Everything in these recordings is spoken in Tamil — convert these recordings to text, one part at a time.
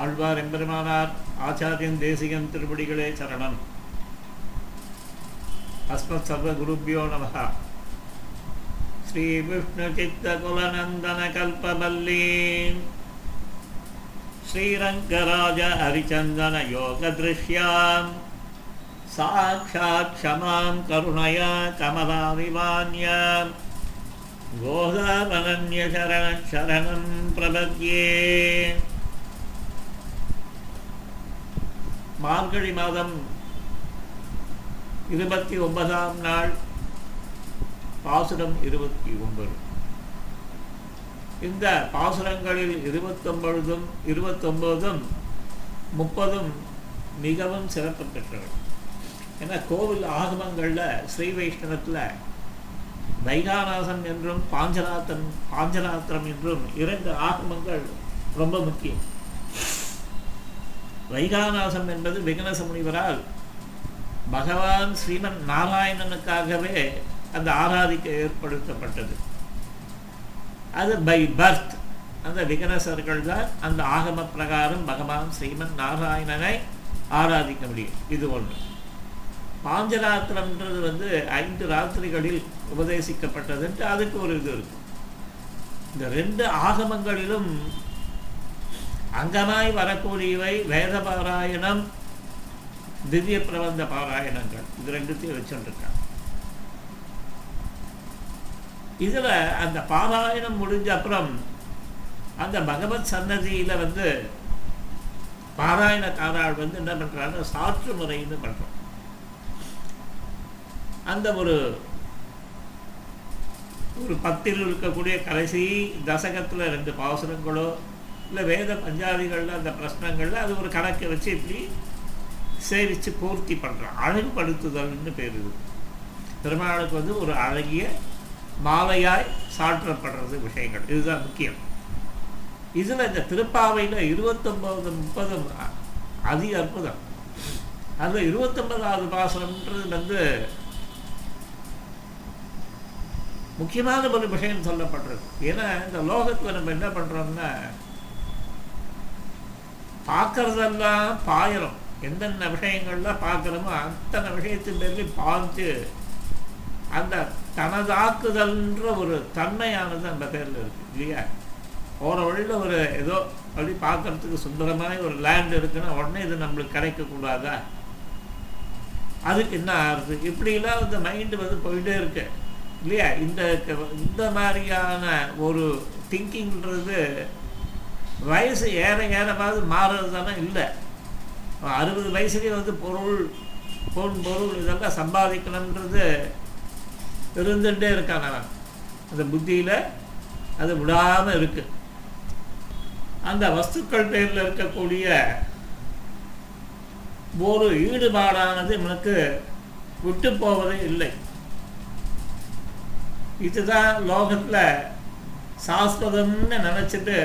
ஆழ்வார் எம்பெருமானார் ஆச்சாரியன் தேசிகன் திருப்படிகளே சரணம் அஸ்மத் சர்வ குருபியோ நமः ஸ்ரீ விஷ்ணு சித்த குலநந்தன கல்பவல்லீ श्रीरङ्गराज हरिचन्दन योगदृश्यां साक्षात् क्षमां करुणया कमलाविवान्यां गोदावनन्यशरणशरणं प्रपद्ये மார்கழி மாதம் இருபத்தி ஒன்பதாம் நாள் பாசுரம் இருபத்தி ஒன்பது. இந்த பாசுரங்களில் இருபத்தொன்பதும் இருபத்தொன்பதும் முப்பதும் மிகவும் சிறப்பு பெற்றவை. ஏன்னா கோவில் ஆகமங்களில் ஸ்ரீ வைஷ்ணவத்தில் வைகாநாசம் என்றும் பாஞ்சராத்திரம் பாஞ்சராத்திரம் என்றும் இரண்டு ஆகமங்கள் ரொம்ப முக்கியம். வைகாநாசம் என்பது விகனச முனிவரால் பகவான் ஸ்ரீமன் நாராயணனுக்காகவே அந்த ஆராதிக்க ஏற்படுத்தப்பட்டது. அது பை பர்த் அந்த விகனசர்கள் தான் அந்த ஆகம பிரகாரம் பகவான் ஸ்ரீமன் நாராயணனை ஆராதிக்க முடியும். இது ஒன்று பாஞ்சராத்திரம்ன்றது வந்து ஐந்து ராத்திரிகளில் உபதேசிக்கப்பட்டதுன்ட்டு அதுக்கு ஒரு இது இருக்கும் இந்த ரெண்டு ஆகமங்களிலும் அங்கமாய் வரக்கூடியவை வேத பாராயணம் திவ்ய பிரபந்த பாராயணங்கள். இது ரெண்டுத்தையும் வச்சுருக்காங்க. இதில் அந்த பாராயணம் முடிஞ்ச அப்புறம் அந்த பகவத் சன்னதியில வந்து பாராயணக்காரால் வந்து என்ன பண்ணுறாங்க சாற்று முறைன்னு பண்ணுறோம் அந்த ஒரு ஒரு பத்தில் இருக்கக்கூடிய கடைசி தசகத்தில் ரெண்டு பாசுரங்களோ இல்லை வேத பஞ்சாதிகளில் அந்த பிரശ്നங்களில் அது ஒரு கணக்கை வச்சு இப்படி சேவித்து பூர்த்தி பண்ணுறோம் அழகுபடுத்துதல்னு பேர் இது. பெருமாளுக்கு வந்து ஒரு அழகிய மாலையாய் சாற்றப்படுறது விஷயங்கள். இதுதான் முக்கியம். இதில் இந்த திருப்பாவையில் இருபத்தொம்பது முப்பது அதி அற்புதம். அதில் இருபத்தொன்பதாவது பாசனம்ன்றது வந்து முக்கியமான ஒரு விஷயம் சொல்லப்படுறது ஏன்னா இந்த லோகத்தில் நம்ம என்ன பண்ணுறோம்னா பார்க்கறதெல்லாம் பாயிரம். எந்தெந்த விஷயங்கள்லாம் பார்க்குறோமோ அத்தனை விஷயத்தின் பேர்லையும் பாய்ஞ்சு அந்த தனதாக்குதல்ன்ற ஒரு தன்மையானது அந்த பேரில் இருக்குது இல்லையா? போகிற வழியில் ஒரு ஏதோ அப்படி பார்க்குறதுக்கு சுந்தரமான ஒரு லேண்ட் இருக்குன்னா உடனே இது நம்மளுக்கு கிடைக்கக்கூடாதா? அதுக்கு என்ன ஆகுது இப்படிலாம் இந்த மைண்டு வந்து போயிட்டே இருக்கு இல்லையா? இந்த இந்த மாதிரியான ஒரு திங்கிங்கிறது வயசு ஏற ஏறமாவது மாறுறது தானே இல்லை அறுபது வயசுலேயே வந்து பொருள் பொன் பொருள் இதெல்லாம் சம்பாதிக்கணுன்றது இருந்துகிட்டே இருக்கான் அவன் அந்த புத்தியில் அது விடாமல் இருக்குது அந்த வஸ்துக்கள் பேரில் இருக்கக்கூடிய ஒரு ஈடுபாடானது இவனுக்கு விட்டு போவதே இல்லை. இதுதான் லோகத்தில் சாஸ்வதம்னு நினச்சிட்டு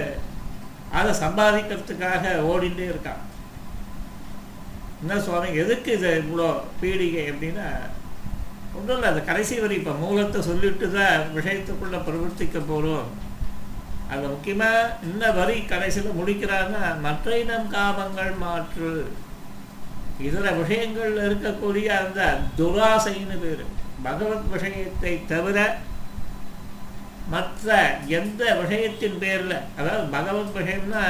அதை சம்பாதிக்கிறதுக்காக ஓடிட்டே இருக்கான். என்ன சுவாமி எதுக்கு இது இவ்வளோ பீடிகை அப்படின்னா ஒன்றும் இல்லை அந்த கடைசி வரை இப்போ மூலத்தை சொல்லிட்டு தான் விஷயத்துக்குள்ளே பிரவர்த்திக்க போகிறோம் அதில் முக்கியமாக இன்ன வரி கடைசியில் முடிக்கிறாங்கன்னா மற்ற இனம் காமங்கள் மாற்று. இதர விஷயங்கள் இருக்கக்கூடிய அந்த துராசைன்னு பேர். பகவத் விஷயத்தை தவிர மற்ற எந்த விஷயத்தின் பேரில் அதாவது பகவத் விஷயம்னா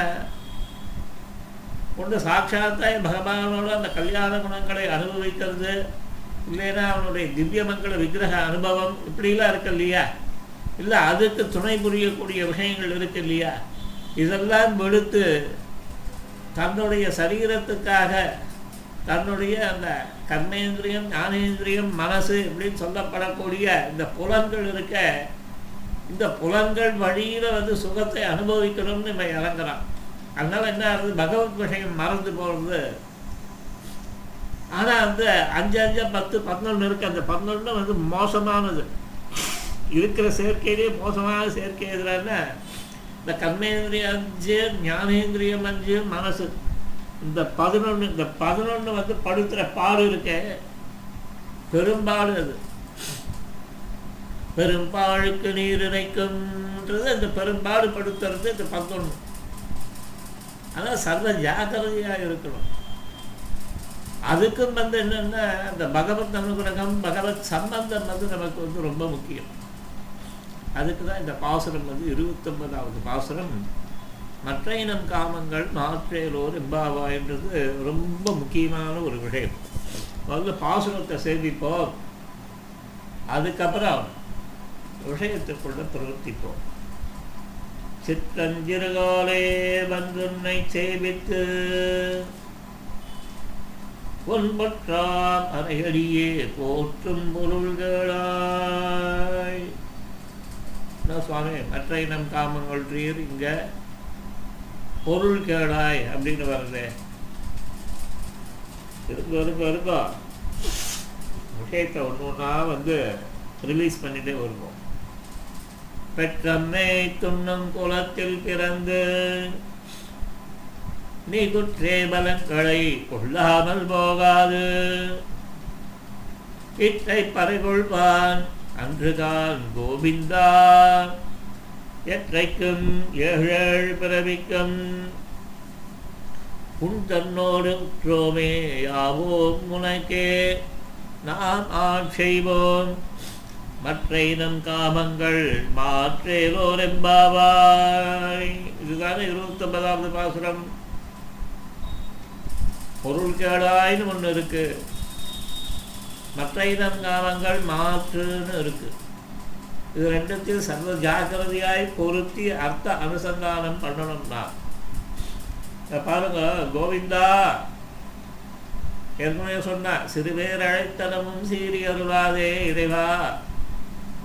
ஒன்று சாட்சாத்தாய் பகவானோட அந்த கல்யாண குணங்களை அனுபவிக்கிறது இல்லைன்னா அவனுடைய திவ்யமங்கள விக்கிரக அனுபவம் இப்படிலாம் இருக்கு இல்லையா? இல்லை அதுக்கு துணை புரியக்கூடிய விஷயங்கள் இருக்கு இல்லையா? இதெல்லாம் விடுத்து தன்னுடைய சரீரத்துக்காக தன்னுடைய அந்த கர்மேந்திரியம் ஞானேந்திரியம் மனசு இப்படின்னு சொல்லப்படக்கூடிய இந்த புலன்கள் இருக்க இந்த புலங்கள் வழியில் வந்து சுகத்தை அனுபவிக்கணும்னு இவன் இறங்குறான். அதனால் என்ன ஆகுது? பகவத் விஷயம் மறந்து போகிறது ஆனால் அந்த அஞ்சு அஞ்சு பத்து பதினொன்று இருக்குது அந்த பதினொன்று வந்து மோசமானது. இருக்கிற சேர்க்கையிலே மோசமான சேர்க்கை எதுனா இந்த கர்மேந்திரியம் அஞ்சு ஞானேந்திரியம் அஞ்சு மனசு. இந்த பதினொன்று இந்த பதினொன்று வந்து படுத்துகிற பாடு இருக்க. பெரும்பாடு அது. பெரும்பாழுக்கு நீர் இணைக்கும்ன்றது இந்த பெரும்பாடு படுத்துறது இந்த பத்தொன்று அதான் சர்வ ஜாக்கிரதையாக இருக்கணும். அதுக்கும் வந்து என்னென்னா அந்த பகவத் அனுகிரகம் பகவத் சம்பந்தம் வந்து நமக்கு வந்து ரொம்ப முக்கியம். அதுக்கு தான் இந்த பாசுரம் வந்து இருபத்தொன்பதாவது பாசுரம். மற்ற இனம் காமங்கள் மாற்றேலோர் எம்பாவான்றது ரொம்ப முக்கியமான ஒரு விஷயம். முதல்ல பாசுரத்தை சேமிப்போம். அதுக்கப்புறம் விஷயத்துக்குள்ள பிரவர்த்திப்போம் சித்தஞ்சிறுகாலே வந்துன்னை சேவித்து பொன்பற்றாம் அரையடியே போற்றும் பொருள்களாய். என்ன சுவாமி மற்ற இனம் காமங்கள் இங்க பொருள் கேளாய் அப்படின்னு வருது இருங்க இருங்க இருங்க விஷயத்தை ஒன்று ஒன்றா வந்து ரிலீஸ் பண்ணிட்டே வருவோம். பெற்றம்மை துண்ணும் குலத்தில் பிறந்து நீ குற்றேபலங்களை கொள்ளாமல் போகாது. இற்றை பறைகொள்வான் அன்றுதான் கோவிந்தா. எற்றைக்கும் ஏழேழு பிறவிக்கும் உன் தன்னோடு உற்றோமே யாவோம் உனக்கே நாம் ஆட்செய்வோம் மற்ற இனம் காமங்கள் மாற்றேலோர் எம்பாவாய் இதுதானே இருபத்தொன்பதாவது பாசுரம். பொருள் கேடாயின்னு ஒன்று இருக்கு. மற்ற இனம் காமங்கள் மாற்றுன்னு இருக்கு. இது ரெண்டத்தில் சர்வ ஜாக்கிரதையாய் பொருத்தி அர்த்த அனுசந்தானம் பண்ணணும்னா. பாருங்க கோவிந்தா ஏற்கனவே சொன்னா சிறுபேர் அழைத்தனமும் சீரியருளாதே இறைவா.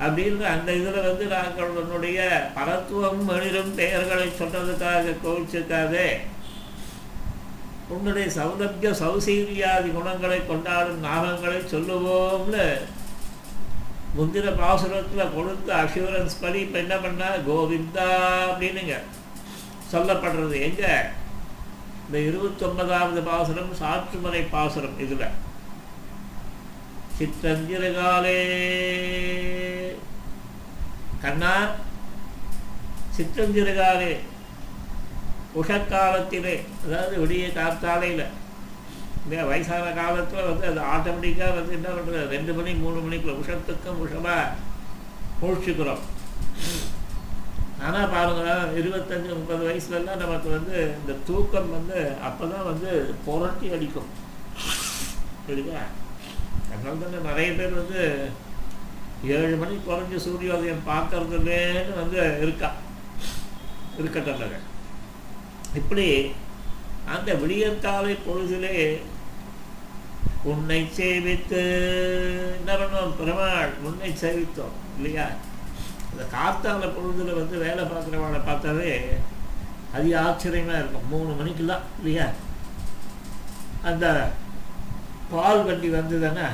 அப்படின்ற அந்த இதில் வந்து நாங்கள் உன்னுடைய பரத்துவம் வெளிரும் பெயர்களை சொன்னதுக்காக கோவிச்சிருக்காதே. உன்னுடைய சௌலபிய சௌசீரியாதி குணங்களை கொண்டாடும் நாகங்களை சொல்லுவோம்னு முந்திர பாசுரத்தில் கொடுத்த அஷூரன்ஸ் படி இப்போ என்ன பண்ணா கோவிந்தா அப்படின்னுங்க. சொல்லப்படுறது எங்கே? இந்த இருபத்தொன்பதாவது பாசுரம் சாற்றுமலை பாசுரம் இதில். சித்தந்திரகாலே. கண்ணா சித்தஞ்சிறுகாலே உஷக்காலத்திலே அதாவது விடிய காத்தாலையில் இந்த வயசான காலத்தில் வந்து அது ஆட்டோமேட்டிக்காக வந்து என்ன பண்ணுறது ரெண்டு மணி மூணு மணிக்குள்ள உஷத்துக்கும் உஷமாக முழிச்சுக்கிறோம். ஆனால் பாருங்கள் இருபத்தஞ்சி முப்பது வயசுலலாம் நமக்கு வந்து இந்த தூக்கம் வந்து அப்போ தான் வந்து புரட்டி அடிக்கும். சரிங்களா அதனால தானே நிறைய பேர் வந்து ஏழு மணி குறைஞ்ச சூரியோதயம் பார்க்கறதுலேன்னு வந்து இருக்கா? இருக்கட்டங்க இப்படி அந்த விடியற்காலை பொழுதிலே உன்னை சேவித்து என்ன பண்ணுவோம் பெருமாள் உன்னை சேவித்தோம் இல்லையா? அந்த காத்தால பொழுதுல வந்து வேலை பார்க்குறவங்களை பார்த்தாவே அது ஆச்சரியமாக இருக்கும். மூணு மணிக்கெல்லாம் இல்லையா? அந்த பால் வண்டி வந்ததுன்னா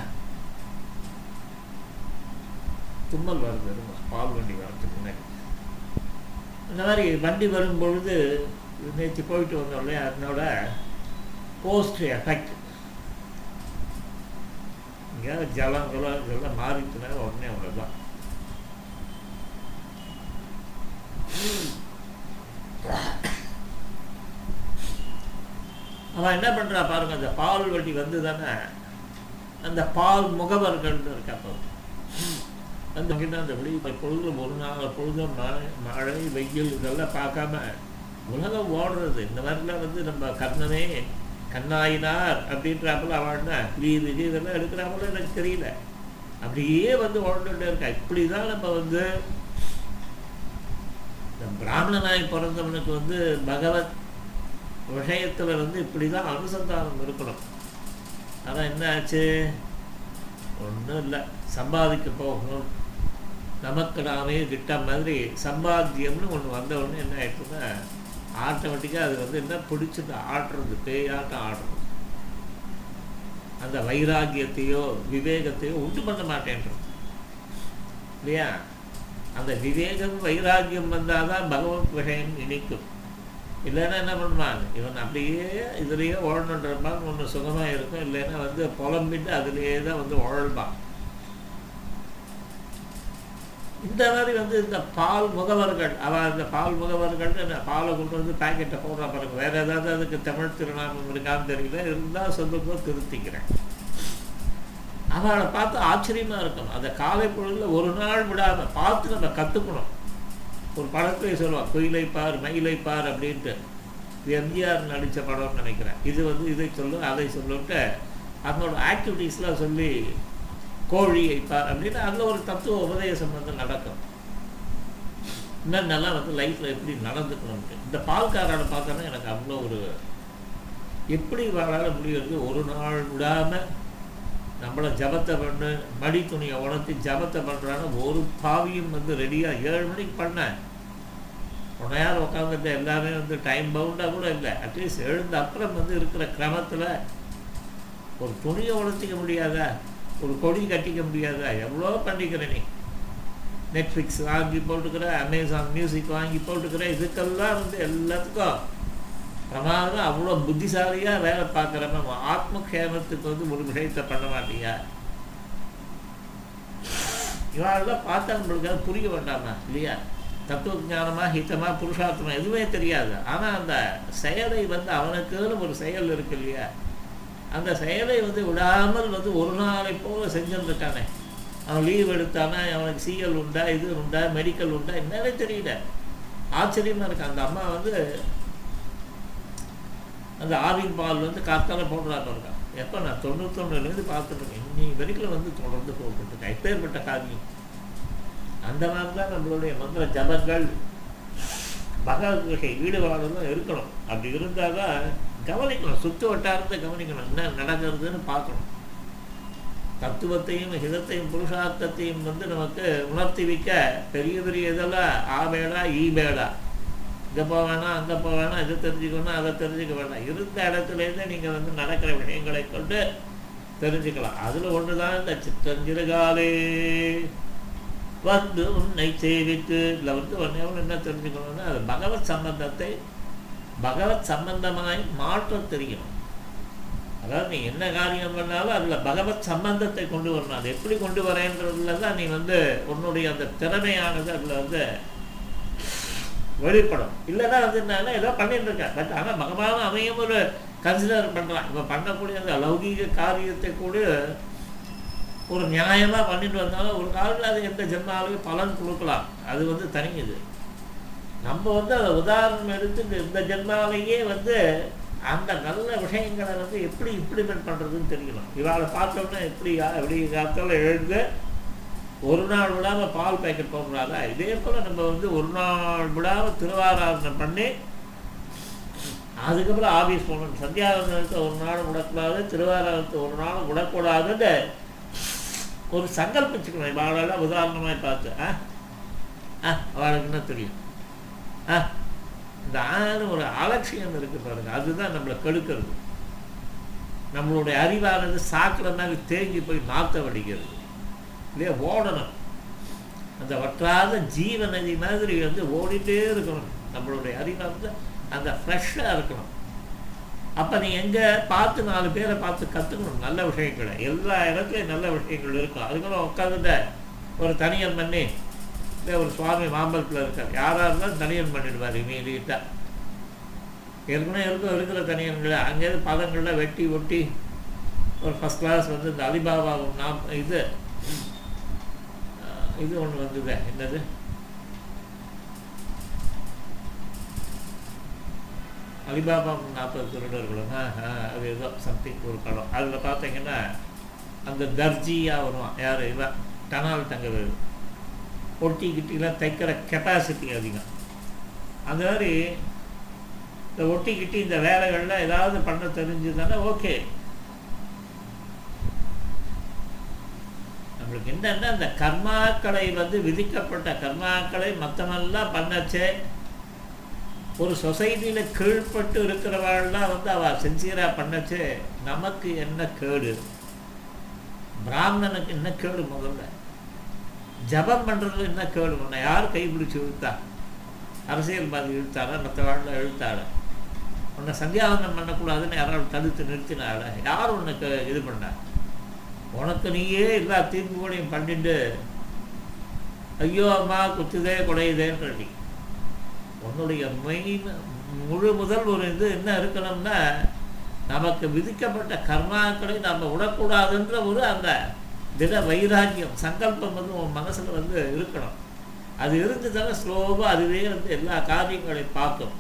தும்மல் வருது. பால் வண்டி வரத்துக்கு முன்னாடி. இந்த மாதிரி வண்டி வரும்பொழுது நேற்று போயிட்டு வந்தோம் இல்லையா அதனோட போஸ்ட் எஃபெக்ட் எங்கேயாவது ஜலம் இதெல்லாம் மாறிட்டுனா உடனே அவ்வளோதான் அவன் என்ன பண்ணுறா பாருங்க அந்த பால் வண்டி வந்து தானே அந்த பால் முகவர்கள் இருக்கா பாருங்க அந்த கிட்ட அந்த பொழுது ஒரு நாள் பொழுது மழை மழை வெயில் இதெல்லாம் பார்க்காம உலகம் ஓடுறது. இந்த மாதிரிலாம் வந்து நம்ம கர்ணனே கண்ணாயினார் அப்படின்றாப்புல அவள்னா இது இது இதெல்லாம் எடுக்கிறாப்புல எனக்கு தெரியல. அப்படியே வந்து ஓடிட்டு இருக்கா இப்படி தான் நம்ம வந்து இந்த பிராமணனாய் பிறந்தவனுக்கு வந்து பகவத் விஷயத்தில் வந்து இப்படி தான் அனுசந்தானம் இருக்கணும். ஆனால் என்ன ஆச்சு? ஒன்றும் இல்லை. சம்பாதிக்க போகணும். நமக்கு நாமே கிட்ட மாதிரி சம்பாத்தியம்னு ஒன்று வந்த உடனே என்ன ஆயிடுச்சுன்னா ஆட்டோமேட்டிக்காக அது வந்து என்ன பிடிச்சிட்டு ஆடுறது பேயாட்டம் ஆடுறது. அந்த வைராக்கியத்தையோ விவேகத்தையோ உண்டு பண்ண மாட்டேன்றது. இல்லையா? அந்த விவேகம் வைராக்கியம் வந்தால் தான் பகவத் விஷயம் இணைக்கும் இல்லைன்னா என்ன பண்ணுவாங்க? இவன் அப்படியே இதுலேயே ஓடணுன்றப்பான் ஒன்று சுகமாக இருக்கும். இல்லைன்னா வந்து புலம்பிட்டு அதுலேயே தான் வந்து உழல்பான் இந்த மாதிரி வந்து இந்த பால் முகவர்கள் அவள் இந்த பால் முகவர்கள்னு இந்த பாலை கொண்டு வந்து பேக்கெட்டை போடுறா பாருங்க. வேற ஏதாவது அதுக்கு தமிழ் திருநாமம் இருக்கான்னு தெரியல. இருந்தால் சொல்லும்போது திருத்திக்கிறேன். அவளை பார்த்து ஆச்சரியமா இருக்கும். அந்த காலை பொழுதில் ஒரு நாள் விடாமல் பார்த்து நம்ம கற்றுக்கணும் ஒரு படத்துலேயே சொல்லுவான் குயிலை பார் மயிலை பார் அப்படின்ட்டு. எம்ஜிஆர் நடித்த படம்னு நினைக்கிறேன். இது வந்து இதை சொல்லும் அதை சொல்லுன்ட்டு. அதனோட ஆக்டிவிட்டீஸ்லாம் சொல்லி கோழியை இப்போ அப்படின்னா அதில் ஒரு தத்துவ உபதேசம் வந்து நடக்கும். இன்னும் நல்லா வந்து லைஃப்பில் எப்படி நடந்துக்கணும்ட்டு இந்த பால்காரனை பார்த்தோன்னா எனக்கு அவ்வளோ ஒரு எப்படி வாழால முடியுது ஒரு நாள் விடாமல் நம்மளை ஜபத்தை பண்ணு மடி துணியை உணர்த்தி ஜபத்தை பண்ணுறான்னு ஒரு பாவியும் வந்து ரெடியாக ஏழு மணிக்கு பண்ணேன் உன்னை யார் உட்காந்துட்டு எல்லாமே வந்து டைம் பவுண்டாக கூட இல்லை. அட்லீஸ்ட் எழுந்த அப்புறம் வந்து இருக்கிற கிரமத்தில் ஒரு துணியை உணர்த்திக்க முடியாதா? ஒரு கொடி கட்டிக்க முடியாதா. எவ்வளோ பண்ணிக்கிறேனே. நீ நெட்ஃப்ளிக்ஸ் வாங்கி போட்டுக்கிற அமேசான் மியூசிக் வாங்கி போட்டுக்கிற இதுக்கெல்லாம் வந்து எல்லாத்துக்கும் பிரமாதம் அவ்வளோ புத்திசாலியாக வேலை பார்க்குறவன் ஆத்ம கேமத்துக்கு வந்து ஒரு விஷயத்தை பண்ண மாட்டியா இவாளெல்லாம் பார்த்தா நம்மளுக்கு அது புரிய வேண்டாமா? இல்லையா? தத்துவ ஜானமாக ஹிதமாக புருஷார்த்தமாக எதுவுமே தெரியாது. ஆனால் அந்த செயலை வந்து அவனுக்குன்னு ஒரு செயல் இருக்கு இல்லையா? அந்த செயலை வந்து விடாமல் வந்து ஒரு நாளை போல செஞ்சுருக்கானே அவன் லீவ் எடுத்தானா அவனுக்கு சிஎல் உண்டா இது உண்டா மெடிக்கல் உண்டா என்னவே தெரியல. ஆச்சரியமாக இருக்கு. அந்த அம்மா வந்து அந்த ஆவின் பால் வந்து காத்தால போடுறாங்க பாருங்க. எப்போ? நான் தொண்ணூத்தொன்னுலேருந்து பார்த்துருக்கேன் இனி வரைக்கும் வந்து தொடர்ந்து போட்டுருக்கேன் எப்பேற்பட்ட காரியம். அந்த மாதிரி தான் நம்மளுடைய மந்திர ஜபங்கள். பகவத்கீதை ஈடுபாடுலாம் இருக்கணும். அப்படி இருந்தால் தான் கவனிக்கணும். சுற்று வட்டாரத்தை கவனிக்கணும். என்ன நடக்கிறதுன்னு பார்க்கணும். தத்துவத்தையும் ஹிதத்தையும் புருஷார்த்தத்தையும் வந்து நமக்கு உணர்த்தி வைக்க பெரிய பெரிய இதெல்லாம் ஆ ஈபேடா ஈ இங்கே போக வேணாம் அங்கே போக வேணாம் இதை தெரிஞ்சுக்கணும் அதை தெரிஞ்சுக்க வேணாம். இருந்த இடத்துலேருந்து நீங்கள் வந்து நடக்கிற விஷயங்களை கொண்டு தெரிஞ்சுக்கலாம். அதில் ஒன்று தான் இந்த சித்தஞ்சிறுகாலே வந்து உன்னை சேவித்து இதில் வந்து ஒன்றே ஒன்று என்ன தெரிஞ்சுக்கணும்னா அது பகவத் சம்பந்தத்தை பகவத் சம்பந்தமாய் மாற்றம் தெரியணும் அதாவது நீ என்ன காரியம் பண்ணாலும் அதில் பகவத் சம்பந்தத்தை கொண்டு வரணும். அது எப்படி கொண்டு வரேன்றதுல தான் நீ வந்து உன்னுடைய அந்த திறமையானது அதில் வந்து வெளிப்படும். இல்லைன்னா வந்து என்னன்னா ஏதோ பண்ணிட்டு இருக்கேன் பட் ஆனால் பகவான் அவையும் ஒரு கன்சிடர் பண்ணுறான் இப்போ பண்ணக்கூடிய அந்த லௌகீக காரியத்தை கூட ஒரு நியாயமாக பண்ணிட்டு வந்தாலும் ஒரு காலத்தில் அது எந்த ஜென்மாலையும் பலன் கொடுக்கலாம். அது வந்து தனியுது நம்ம வந்து அதை உதாரணம் எடுத்து இந்த- ஜென்மாவையே வந்து அந்த நல்ல விஷயங்களை வந்து எப்படி இம்ப்ளிமெண்ட் பண்ணுறதுன்னு தெரியணும். இவாளை பார்த்தோம்னா எப்படி எப்படி காலத்தில் எழுந்து ஒரு நாள் விடாமல் பால் பேக்கெட் போகக்கூடாதா இதே போல் நம்ம வந்து ஒரு நாள் விடாமல் திருவாராதனை பண்ணி அதுக்கப்புறம் ஆஃபீஸ் போகணும். சந்தியாவந்தனத்தை ஒரு நாள் விடக்கூடாது திருவாராதனத்தை ஒரு நாள் விடக்கூடாதுன்னு ஒரு சங்கல்பிச்சுக்கணும் இவாளெல்லாம் உதாரணமாக பார்த்து ஆ? ஆ அவளுக்கு என்ன தெரியும்? இந்த ஆண் ஒரு அலட்சியம் இருக்கு பாருங்க. அதுதான் நம்மளை கெடுக்கிறது. நம்மளுடைய அறிவானது சாக்கிற தேங்கி போய் நாத்த வடிக்கிறது இல்லையா? ஓடணும். அந்த வற்றாத ஜீவ நதி மாதிரி வந்து ஓடிட்டே இருக்கணும். நம்மளுடைய அறிவானது அந்த ஃப்ரெஷ்ஷாக இருக்கணும். அப்போ நீ எங்கே பார்த்து நாலு பேரை பார்த்து கற்றுக்கணும் நல்ல விஷயங்களை. எல்லா இடத்துலையும் நல்ல விஷயங்கள் இருக்கும். அதுக்குள்ள உட்காந்துட்ட ஒரு தனியன் பண்ணி ஒரு சுவாமி மாம்பழத்தில் இருக்கார். யாராக இருந்தாலும் தனியன் பண்ணிடுவார் இமீடியட்டாக ஏற்கனவே இருக்கும் இருக்கிற தனியன்களை. அங்கேருந்து பதங்கள்லாம் வெட்டி ஒட்டி ஒரு ஃபஸ்ட் கிளாஸ் வந்து இந்த அலிபாபா நாம் இது இது ஒன்று வந்தது. என்னது? அலிபாபா நாற்பது திருடர்களும். அது ஏதோ சம்திங் ஒரு படம். அதில் பார்த்தீங்கன்னா அந்த தர்ஜியாக வருவான். யார்? இவன். டனால் தங்குறது ஒட்டிக்கிட்டிலாம் தைக்கிற கெப்பாசிட்டி அதிகம். அந்த மாதிரி இந்த ஒட்டிக்கிட்டு இந்த வேலைகள்லாம் ஏதாவது பண்ண தெரிஞ்சதுன்னா ஓகே நம்மளுக்கு என்னென்னா அந்த கர்மாக்களை வந்து விதிக்கப்பட்ட கர்மாக்களை மற்றவெல்லாம் பண்ணச்சே. ஒரு சொசைட்டியில் கீழ்ப்பட்டு இருக்கிறவாள்லாம் வந்து அவள் சின்சியராக பண்ணச்சே. நமக்கு என்ன கேடு? பிராமணனுக்கு என்ன கேடு முதல்ல? ஜபம் பண்ணுறது என்ன கேடு? பண்ண யார் கைப்பிடிச்சி இழுத்தா? அரசியல்வாதி இழுத்தாரா மற்ற வாழ்ல இழுத்தாட உன்னை சந்தியாவந்தம் பண்ணக்கூடாதுன்னு யாராவது தடுத்து நிறுத்தினால யார் உனக்கு இது பண்ணா? உனக்கு நீயே எல்லா தீர்ப்புகளையும் பண்ணிட்டு ஐயோ அம்மா குத்துதே குடையுதேன்ற நீ. உன்னுடைய மெயின் முழு முதல் ஒரு இது என்ன இருக்கணும்னா நமக்கு விதிக்கப்பட்ட கர்மாக்களை நம்ம விடக்கூடாதுன்ற ஒரு அந்த திட வைராக்கியம் சங்கல்பம் வந்து உன் மனசில் வந்து இருக்கணும். அது இருந்துச்சுன்னா ஸ்லோவாக அதுவே வந்து எல்லா காரியங்களையும் பார்க்கும்.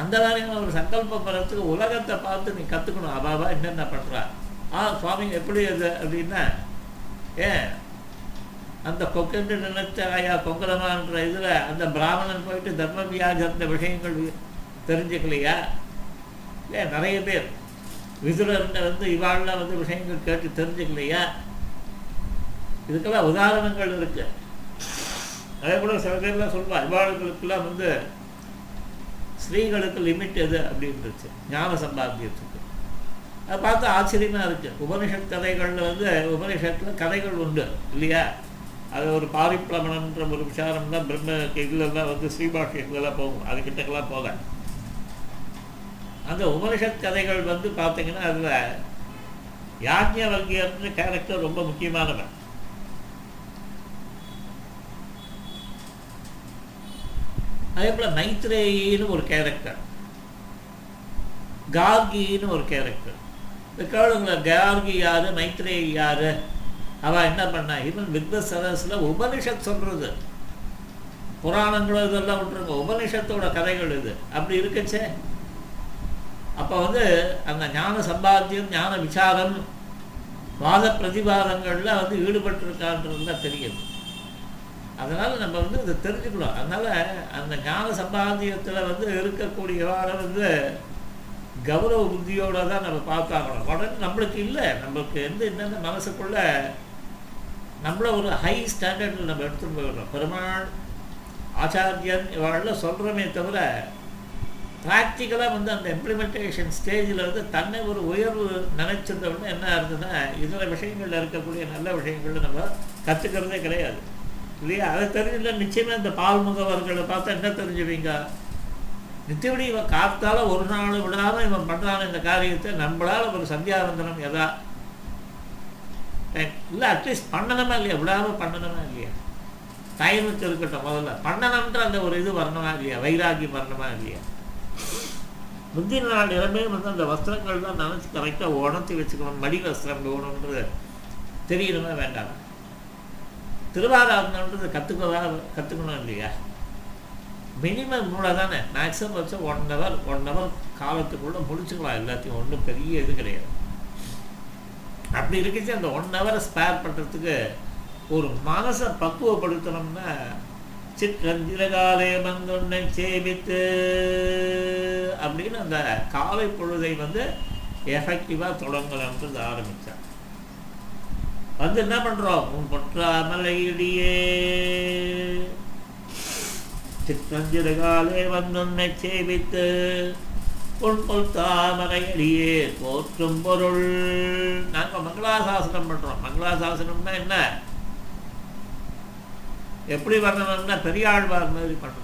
அந்த மாதிரியான ஒரு சங்கல்பம் பண்ணுறதுக்கு உலகத்தை பார்த்து நீ கற்றுக்கணும் அபாபா என்னென்ன பண்ணுறா ஆ சுவாமி எப்படி அது அப்படின்னா ஏன்? அந்த கொக்கென்று நினைச்ச ஐயா கொங்கலமான்ற இதில் அந்த பிராமணன் போயிட்டு தர்ம வியாஜந்த விஷயங்கள் தெரிஞ்சுக்கலையா? ஏன் நிறைய பேர். விதுரர்கிட்ட வந்து இவாள்லாம் வந்து விஷயங்கள் கேட்டு தெரிஞ்சுக்கலையா? இதுக்கெல்லாம் உதாரணங்கள் இருக்கு. அதே போல சில பேர்லாம் சொல்லுவா இவாளுகளுக்கெல்லாம் வந்து ஸ்ரீகளுக்கு லிமிட் எது அப்படின்றது ஞான சம்பாத்தியத்துக்கு. அதை பார்த்து ஆச்சரியமாக இருக்குது உபனிஷத் கதைகளில் வந்து உபனிஷத்தில் கதைகள் உண்டு இல்லையா? அது ஒரு பாரிப்பிரமணம்ன்ற ஒரு விசாரம் தான் பிரம்ம இதுலலாம் வந்து ஸ்ரீபாஷ்யத்துலலாம் போகும். அதுக்கிட்டக்கெல்லாம் போக. அந்த உபனிஷத் கதைகள் வந்து பார்த்தீங்கன்னா அதில் யாஜ்ஞவல்கியர்ன்ற கேரக்டர் ரொம்ப முக்கியமானவன். அதே போல் மைத்ரேயின்னு ஒரு கேரக்டர் கார்கின்னு ஒரு கேரக்டர் இந்த கேளுங்கள கார்கி யார் மைத்ரேயி யார்? அவன் என்ன பண்ணா ஈவன் வித்வ சதஸில் உபனிஷத் சொல்றது. புராணங்களும் இதெல்லாம் விட்டுருங்க உபனிஷத்தோட கதைகள் இது. அப்படி இருக்கச்சே. அப்போ வந்து அந்த ஞான சம்பாத்தியம் ஞான விசாரம் வாத பிரதிவாதங்களில் வந்து ஈடுபட்டிருக்கான்றது தான் தெரியுது. அதனால் நம்ம வந்து இதை தெரிஞ்சுக்கணும். அதனால் அந்த ஞான சம்பாதியத்தில் வந்து இருக்கக்கூடியவாறு வந்து கௌரவ புத்தியோடு தான் நம்ம பார்த்தாகணும். உடனே நம்மளுக்கு இல்லை. நம்மளுக்கு வந்து என்னென்ன மனசுக்குள்ள நம்மள ஒரு ஹை ஸ்டாண்டர்டில் நம்ம எடுத்துகிட்டு போயிடுறோம். பெருமாள் ஆச்சாரியன் இவாளெல்லாம் சொல்கிறோமே தவிர ப்ராக்டிக்கலாக வந்து அந்த இம்ப்ளிமெண்டேஷன் ஸ்டேஜில் வந்து தன்னை ஒரு உயர்வு நினைச்சிருந்தோம்னா என்ன ஆகுதுன்னா இதர விஷயங்களில் இருக்கக்கூடிய நல்ல விஷயங்களில் நம்ம கற்றுக்கிறதே கிடையாது. இல்லையா? அதை தெரிஞ்சுல நிச்சயமாக இந்த பால் முகவர்களை பார்த்தா என்ன தெரிஞ்சுவீங்க நித்தியபடி இவன் காத்தால ஒரு நாள் விடாமல் இவன் பண்ணுறான இந்த காரியத்தை நம்மளால் ஒரு சந்தியாவந்தனம் எதா? இல்லை அட்லீஸ்ட் பண்ணணுமா இல்லையா? விடாமல் பண்ணணுமா இல்லையா? டைமுக்கு இருக்கட்டும் முதல்ல. பண்ணணுன்ற அந்த ஒரு இது வரணுமா இல்லையா? வைராகியம் வரணுமா இல்லையா? முந்தின நாள் இடமே வந்து அந்த வஸ்திரங்கள் தான் நினச்சி கரெக்டாக உணர்த்தி வச்சுக்கணும். மடி வஸ்திரம் வேணுன்றது தெரியணுமா வேண்டாம்? திருவாராதனன்றது கற்றுக்கவா கற்றுக்கணும் இல்லையா? மினிமம் மூளை தானே? மேக்ஸிமம் வச்சு ஒன் ஹவர் ஒன் ஹவர் காலத்துக்குள்ளே முடிச்சுக்கலாம். எல்லாத்தையும் ஒன்றும் பெரிய இது கிடையாது. அப்படி இருக்குச்சு அந்த ஒன் ஹவரை ஸ்பேர் பண்ணுறதுக்கு ஒரு மனசை பக்குவப்படுத்தணும்னா சிற்றஞ்சிலகாலே மந்தொன்னை சேமித்து அப்படின்னு அந்த காலை பொழுதை வந்து எஃபெக்டிவாக தொடங்கலாம்ன்றது ஆரம்பிச்சு. வந்து என்ன பண்ணுறோம் உன் பொற்றாமலையிடியே சிற்றஞ்சிரகாலே வந்துன்னை சேவித்து பொன் பொல் தாமரையடியே போற்றும் பொருள். நாங்கள் மங்களாசாசனம் பண்ணுறோம் மங்களாசாசனம்னா என்ன? எப்படி பண்ணணும்னா பெரியாழ்வார் மாதிரி பண்ணணும்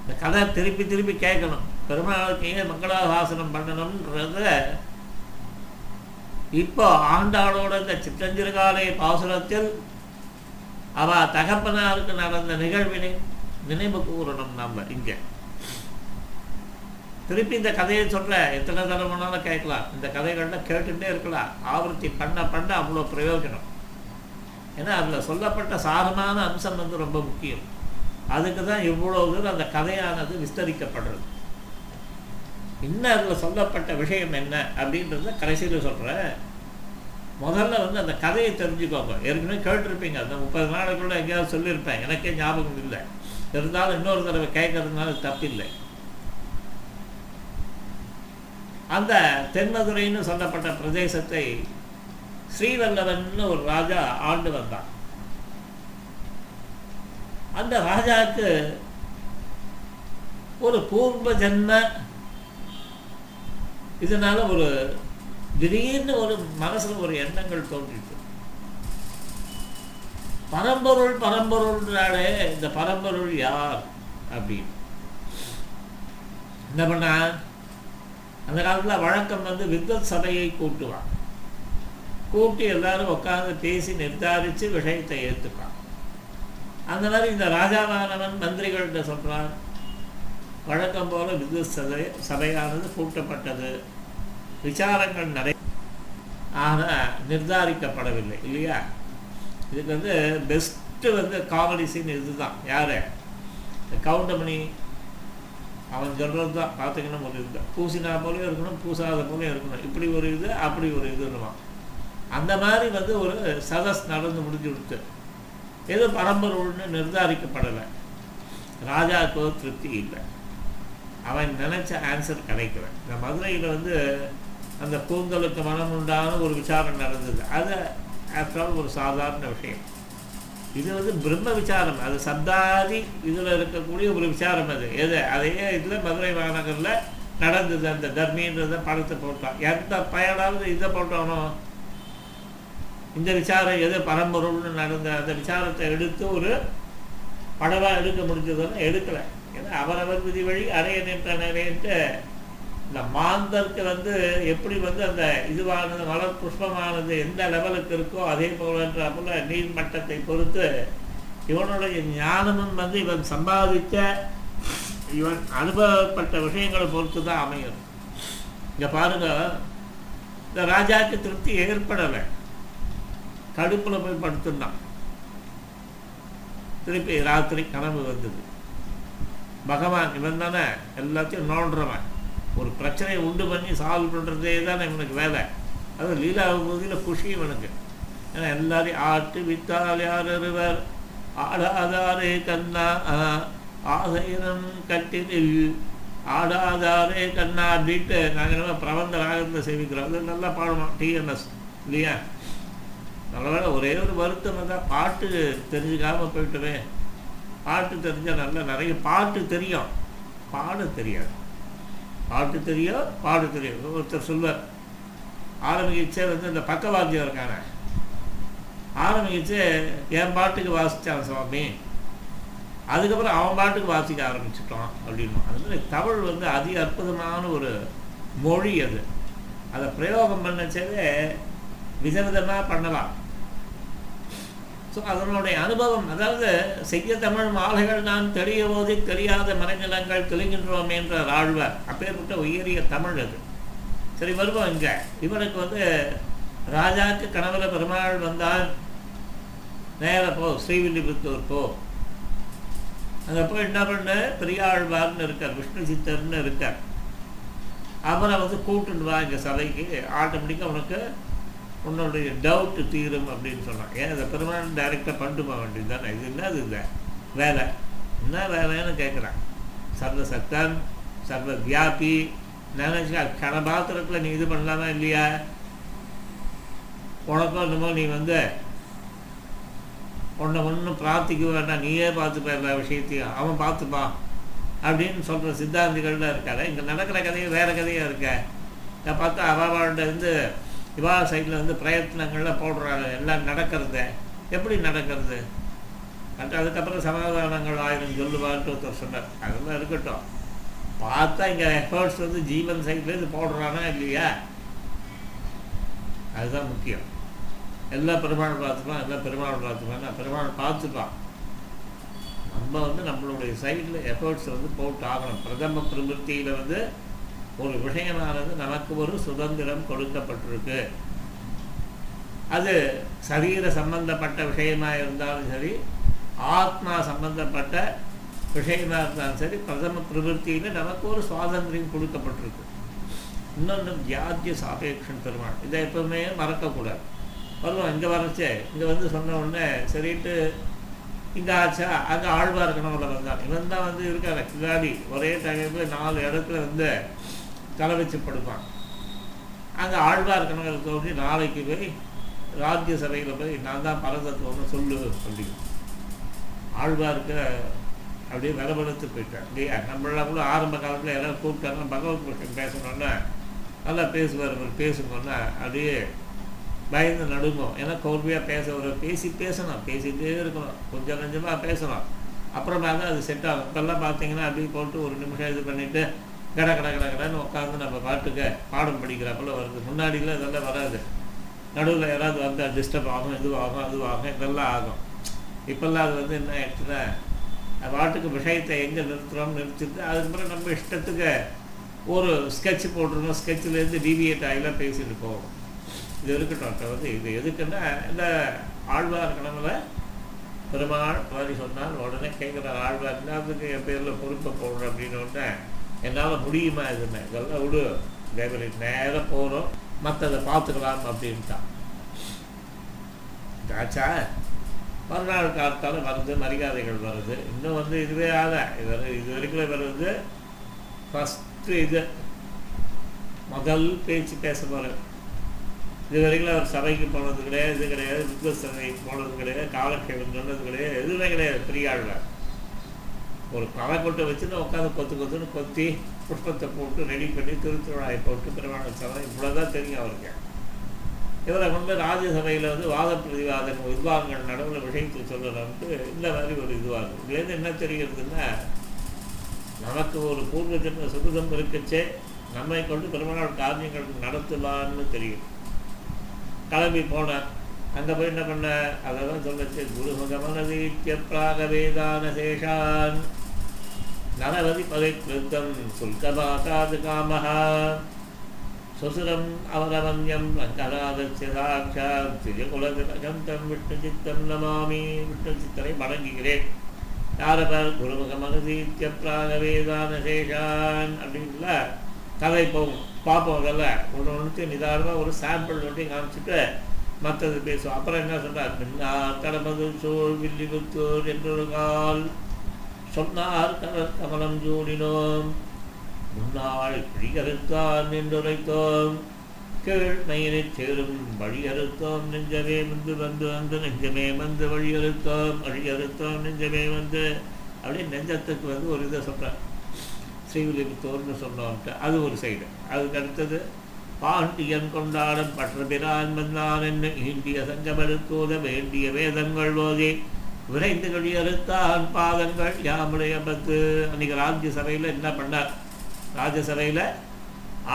இந்த கதை திருப்பி திருப்பி கேட்கணும். பெருமாளுக்கு ஏன் மங்களாசாசனம் பண்ணணும்ன்றத இப்போ ஆண்டாளோட இந்த சித்தஞ்சிறுகாலை பாசுரத்தில் அவ தகப்பனாருக்கு நடந்த நிகழ்வினை நினைவு கூறணும் நம்ம இங்க. திருப்பி இந்த கதையை சொல்ல எத்தனை தடவை வேணாலும் கேட்கலாம். இந்த கதைகள்ல கேட்டுகிட்டே இருக்கலாம். ஆவர்த்தி பண்ண பண்ண அவ்வளோ பிரயோஜனம். ஏன்னா அதில் சொல்லப்பட்ட சாரமான அம்சம் வந்து ரொம்ப முக்கியம். அதுக்கு தான் இவ்வளோ தூரம் அந்த கதையானது விஸ்தரிக்கப்படுறது. இன்னும் அதில் சொல்லப்பட்ட விஷயம் என்ன அப்படின்றத கடைசியில் சொல்கிறேன் முதல்ல வந்து அந்த கதையை தெரிஞ்சுக்கோங்க. ஏற்கனவே கேட்டிருப்பீங்க. அந்த முப்பது நாளைக்குள்ள எங்கேயாவது சொல்லியிருப்பேன். எனக்கே ஞாபகம் இல்லை. இருந்தாலும் இன்னொரு தடவை கேட்கறதுனால தப்பில்லை. அந்த தென்மதுரைன்னு சொல்லப்பட்ட பிரதேசத்தை ஸ்ரீவல்லவன் ஒரு ராஜா ஆண்டு வந்தான். அந்த ராஜாவுக்கு ஒரு பூர்வ ஜென்ம இதனால ஒரு திடீர்னு ஒரு மனசுல ஒரு எண்ணங்கள் தோன்றிட்டு. பரம்பொருள் பரம்பொருள்னாலே இந்த பரம்பொருள் யார் அப்படின்னு. என்ன பண்ணா? அந்த காலத்துல வழக்கம் வந்து வித்வத் சபையை கூட்டுவான் கூட்டி எல்லாரும் உட்காந்து பேசி நிர்தாரித்து விஷயத்தை ஏற்றுப்பான் அந்த மாதிரி இந்த ராஜாவானவன் மந்திரிகள்கிட்ட சொல்கிறான் வழக்கம் போல விது சபை சபையானது கூட்டப்பட்டது. விசாரங்கள் நடை ஆனால் நிர்தாரிக்கப்படவில்லை இல்லையா? இதுக்கு வந்து பெஸ்ட்டு வந்து காமெடி சீன் இதுதான். யார்? கவுண்டமணி அவன் சொல்கிறது தான் பார்த்தீங்கன்னா ஒரு இது பூசினா போலையும் இருக்கணும் பூசாத போலையும் இருக்கணும். இப்படி ஒரு இது அப்படி ஒரு இதுன்னுவான். அந்த மாதிரி வந்து ஒரு சதஸ் நடந்து முடிஞ்சு கொடுத்து ஏதோ பரம்பொருள்னு நிர்தாரிக்கப்படலை. ராஜாவுக்கோ திருப்தி இல்லை. அவன் நினச்ச ஆன்சர் கிடைக்கல. இந்த மதுரையில் வந்து அந்த கூந்தலுக்கு மனம் உண்டான ஒரு விசாரம் நடந்தது. அது ஆஃப்டர் ஒரு சாதாரண விஷயம். இது வந்து பிரம்ம விசாரம். அது சப்தாதி இதில் இருக்கக்கூடிய ஒரு விசாரம் அது. எது? அதையே இதில் மதுரை மாநகரில் நடந்தது அந்த தர்மின்றத படத்தை போட்டான். எந்த பயனாவது இதை போட்டானோ இந்த விசாரம் எது? பரம்பொருள்னு நடந்த அந்த விசாரத்தை எடுத்து ஒரு படமாக எடுக்க முடிஞ்சதுன்னு எடுக்கலை. ஏன்னா அவரவர் விதி வழி அடைய நின்றனரேன்ட்டு இந்த மாந்தருக்கு வந்து எப்படி வந்து அந்த இதுவானது மலர் புஷ்பமானது எந்த லெவலுக்கு இருக்கோ அதே போலன்ற போல நீர் மட்டத்தை பொறுத்து இவனுடைய ஞானமும் வந்து இவன் சம்பாதித்த இவன் அனுபவப்பட்ட விஷயங்களை பொறுத்து தான் அமையும். இங்கே பாருங்க இந்த ராஜாவுக்கு திருப்தி ஏற்படலை. கடுப்பில் போய் படுத்துட்டான். திருப்பி ராத்திரி கனவு வந்தது. பகவான் இவன் தானே எல்லாத்தையும் நோண்டுறவன். ஒரு பிரச்சனையை உண்டு பண்ணி சால்வ் பண்ணுறதே தான் இவனுக்கு வேலை. அது லீலா பகுதியில் குஷி இவனுக்கு. ஏன்னா எல்லாரையும் ஆட்டு வித்தால் யார் இருவர் ஆடாதாரே கண்ணா ஆசையினம் கட்டினில். ஆடாதாரே கண்ணா அப்படின்ட்டு நாங்கள் நல்லா பிரபந்த ராகத்தை சேவிக்கிறோம். அது நல்லா பாடுவோம் டிஎன்எஸ் இல்லையா? நல்லவேளை ஒரே ஒரு வருத்தம் தான் பாட்டு தெரிஞ்சுக்காமல் போயிட்டுவே பாட்டு தெரிஞ்சால் நல்லா நிறைய பாட்டு தெரியும். பாட தெரியாது. பாட்டு தெரியும் பாடு தெரியும். ஒருத்தர் சொல்வார் ஆரம்பிச்சே வந்து இந்த பக்கவாத்தியம் இருக்கான ஆரம்பிச்சு என் பாட்டுக்கு வாசித்தான் சுவாமி. அதுக்கப்புறம் அவன் பாட்டுக்கு வாசிக்க ஆரம்பிச்சிட்டோம் அப்படின்னு. அது தமிழ் வந்து அதி அற்புதமான ஒரு மொழி அது. அதை பிரயோகம் பண்ணச்சவே விதவிதமாக பண்ணலாம். ஸோ அதனுடைய அனுபவம் அதாவது செய்ய தமிழ் மாலைகள் நான் தெரிய போது தெரியாத மறைநிலங்கள் தெளிகின்றோம் என்ற ஆழ்வார். அப்பேற்பட்ட உயரிய தமிழ் அது. சரி வருவோம் இங்கே. இவனுக்கு வந்து ராஜாக்கு கணவர பெருமாள் வந்தால் நேர போ ஸ்ரீவில்லிபுத்தூர் போ. அங்கே போய் என்ன பண்ண? பெரியாழ்வார்னு இருக்கார் விஷ்ணு சித்தர்னு இருக்கார். அவரை வந்து கூட்டுன்னு வா இங்கே சபைக்கு. ஆட்டோமேட்டிக்காக உனக்கு உன்னுடைய டவுட்டு தீரும் அப்படின்னு சொன்னான். ஏன் அதை பெருமாள் டைரெக்டாக பண்ணிட்டு வேண்டியது தானே? இது என்ன இது? இல்லை வேலை. என்ன வேலைன்னு கேட்குறான் சர்வ சத்தம் சர்வ வியாபி நினச்சிக்கா கணபாத்திரத்தில் நீ இது பண்ணலாமா இல்லையா? உனக்கும் என்னமோ நீ வந்து உன்னை ஒன்றும் பிரார்த்திக்க வேண்டாம். நீயே பார்த்துப்ப எல்லா விஷயத்தையும். அவன் பார்த்துப்பான் அப்படின்னு சொல்கிற சித்தாந்திகள்லாம் இருக்காரு. இங்கே நடக்கிற கதையும் வேறு கதையாக இருக்க. நான் பார்த்தா அவள்கிட்ட இருந்து இவா சைடில் வந்து பிரயத்னங்கள்லாம் போடுறாங்க. எல்லாம் நடக்கிறது. எப்படி நடக்கிறது? மற்ற அதுக்கப்புறம் சமாதானங்கள் ஆயிரம் சொல்லுவான்ட்டு ஒருத்தர் சொன்னார். அதெல்லாம் இருக்கட்டும். பார்த்தா இங்கே எஃபர்ட்ஸ் வந்து ஜீவன் சைட்லேருந்து போடுறானா இல்லையா? அதுதான் முக்கியம். எல்லா பெருமாள் பார்த்துப்பான் எல்லா பெருமாள் பார்த்துப்பான். நான் பெருமாள் பார்த்துப்பான். நம்ம வந்து நம்மளுடைய சைடில் எஃபர்ட்ஸ் வந்து போட்டு ஆகணும் பிரதம பிரவருத்தியில் வந்து ஒரு விஷயமானது நமக்கு ஒரு சுதந்திரம் கொடுக்கப்பட்டிருக்கு. அது சரீர சம்பந்தப்பட்ட விஷயமாக இருந்தாலும் சரி ஆத்மா சம்பந்தப்பட்ட விஷயமாக இருந்தாலும் சரி பிரதம பிரவருத்தியில் நமக்கு ஒரு சுவாதந்திரம் கொடுக்கப்பட்டிருக்கு. இன்னொன்று வியாத்திய சாபேக்ஷன் பெருமாள். இதை எப்பவுமே மறக்கக்கூடாது. வருவோம் இங்கே வரச்சே. இங்கே வந்து சொன்ன உடனே சரிட்டு இங்கே ஆச்சா? அங்கே ஆழ்வார் கனவுல வந்தான். இவன் தான் வந்து இருக்காரு கிளாடி ஒரே டைமில் நாலு இடத்துல வந்து தலை வச்சு படுப்பான் அங்கே ஆழ்வார் தோன்றி நாளைக்கு போய் ராஜ்ய சபையில் போய் நான் தான் பரதத்துவம்னு சொல்லு அப்படின்னு ஆழ்வார்க்க அப்படியே விலவெடுத்து போயிட்டேன் இல்லையா நம்மளாம் கூட ஆரம்ப காலத்தில் எல்லாம் கூப்பிட்டாங்க பகவத் கிருஷ்ணன் பேசணுன்னா நல்லா பேசுவார் அவர் பேசுங்கன்னா அப்படியே பயந்து நடுங்கும். ஏன்னா கோர்வையாக பேச பேசி பேசணும். பேசிகிட்டே இருக்கணும். கொஞ்சம் கொஞ்சமாக பேசணும். அப்புறமா தான் அது செட் ஆகும். இப்போல்லாம் பார்த்தீங்கன்னா அப்படியே போட்டு ஒரு நிமிஷம் இது பண்ணிவிட்டு கட கட கட கடன்னு உட்காந்து நம்ம பாட்டுக்கு பாடம் படிக்கிறப்பல வருது. முன்னாடிலாம் இதெல்லாம் வராது. நடுவில் யாராவது வந்தால் டிஸ்டர்ப் ஆகும் இதுவாகும் அதுவாகும் இதெல்லாம் ஆகும். இப்போல்லாம் அது வந்து என்ன ஆயிடுச்சுன்னா பாட்டுக்கு விஷயத்தை எங்கே நிறுத்துகிறோம் நிறுத்திட்டு அதுக்கப்புறம் நம்ம இஷ்டத்துக்கு ஒரு ஸ்கெட்ச் போட்டுருந்தோம் ஸ்கெட்சிலேருந்து டிவியேட் ஆகிலாம் பேசிட்டு போவோம். இது இருக்கட்டும் வந்து இது எதுக்குன்னா இந்த ஆழ்வார் கணவன பெருமாள் மாதிரி சொன்னால் உடனே கேட்குற ஆழ்வார் அதுக்கு என் பேரில் பொறுப்பை போடுறேன் அப்படின்னு ஒன்று என்னால் முடியுமா இதுன்னு இதெல்லாம் விடு. லைப்ரரி நேராக போகிறோம் மற்றதை பார்த்துக்கலாம் அப்படின்ட்டான். ஆச்சா மறுநாள் காலத்தால் வருது மரியாதைகள் வருது. இன்னும் வந்து இதுவே ஆகலை. இது இது வரைக்கும் வந்து ஃபஸ்ட்டு இது. முதல் பேச்சு பேச போகிறேன் இது வரைக்கும் அவர் சபைக்கு போனது கிடையாது இது கிடையாது வித்வ சபைக்கு போனது கிடையாது காலக்கேவன் சொன்னது கிடையாது எதுவுமே கிடையாது பெரிய பெரியாழ்ல ஒரு களை கொட்டை வச்சுன்னு உட்காந்து கொத்து கொத்துன்னு கொத்தி புஷ்பத்தை போட்டு ரெடி பண்ணி திருத்துழாயை போட்டு பெருமான சபை இவ்வளோதான் தெரியும் அவருக்கு. இவரை கொண்டு ராஜ்யசபையில் வந்து வாத பிரதிவாதம் வித்வான்கள் நடுவில் விஷயத்தை சொல்லலாம்ட்டு இந்த மாதிரி ஒரு இதுவாகும் இதுலேருந்து என்ன தெரிகிறதுன்னா நமக்கு ஒரு பூர்வ ஜென்ம சுகிதம் இருக்கச்சே நம்மை கொண்டு பெருமாள் காரியங்கள் நடத்தலான்னு தெரியும். கிளம்பி போனேன் அங்கே போய் என்ன பண்ண அதை தான் சொல்லச்சு குருமுகமனதீத்திய பிராக வேதான சேஷான் நரவதி பகைக்கிருத்தம் சுல்கபாகாது காமஹா சுசுரம் அவரவன்யம் ரங்கநாதஸ்ய சாட்சாத் திரிகுலகந்தம் விட்டு சித்தம் நமாமி விஷ்ணு சித்தரை வணங்குகிறேன் யாரவர் குருமுக மகசீத்திய பிராகவேதான சேஷான் அப்படின்ல கதை போகும் பார்ப்போம் அதெல்லாம் ஒன்று ஒன்றுக்கு நிதானமாக ஒரு சாம்பிள் ஒட்டி காமிச்சிட்டு மற்றது பேசுவோம். அப்புறம் என்ன சொல்கிறார் மின்னார் கடமது சோழ் வில்லிபுத்தூர் என்றொரு கால். சொன்னார் கடற் கமலம் ஜூடினோம் முன்னாள் பிழிகறுத்தான் என்றுரைத்தோம் கீழ்மையினைச் சேரும் வழியறுத்தோம். நெஞ்சமே வந்து வந்து வந்து நெஞ்சமே வந்து வழியறுத்தோம். வழியறுத்தோம் நெஞ்சமே வந்து. அப்படின்னு நெஞ்சத்துக்கு வந்து ஒரு இதை சொல்கிறார் ஸ்ரீவில்லிபுத்தூர்னு சொன்னோம்ட்டு அது ஒரு சைடு அதுக்கு அடுத்தது பாண்டியன் கொண்டாடும் பற்ற பிரான் வந்தான் என்ன இந்திய சங்கமெடுத்தோத வேண்டிய வேதங்கள் போதே விரைந்து கழியறுத்தான் பாதங்கள். யாமுடைய பத்து அன்னைக்கு ராஜ்யசபையில் என்ன பண்ணார்? ராஜ்யசபையில்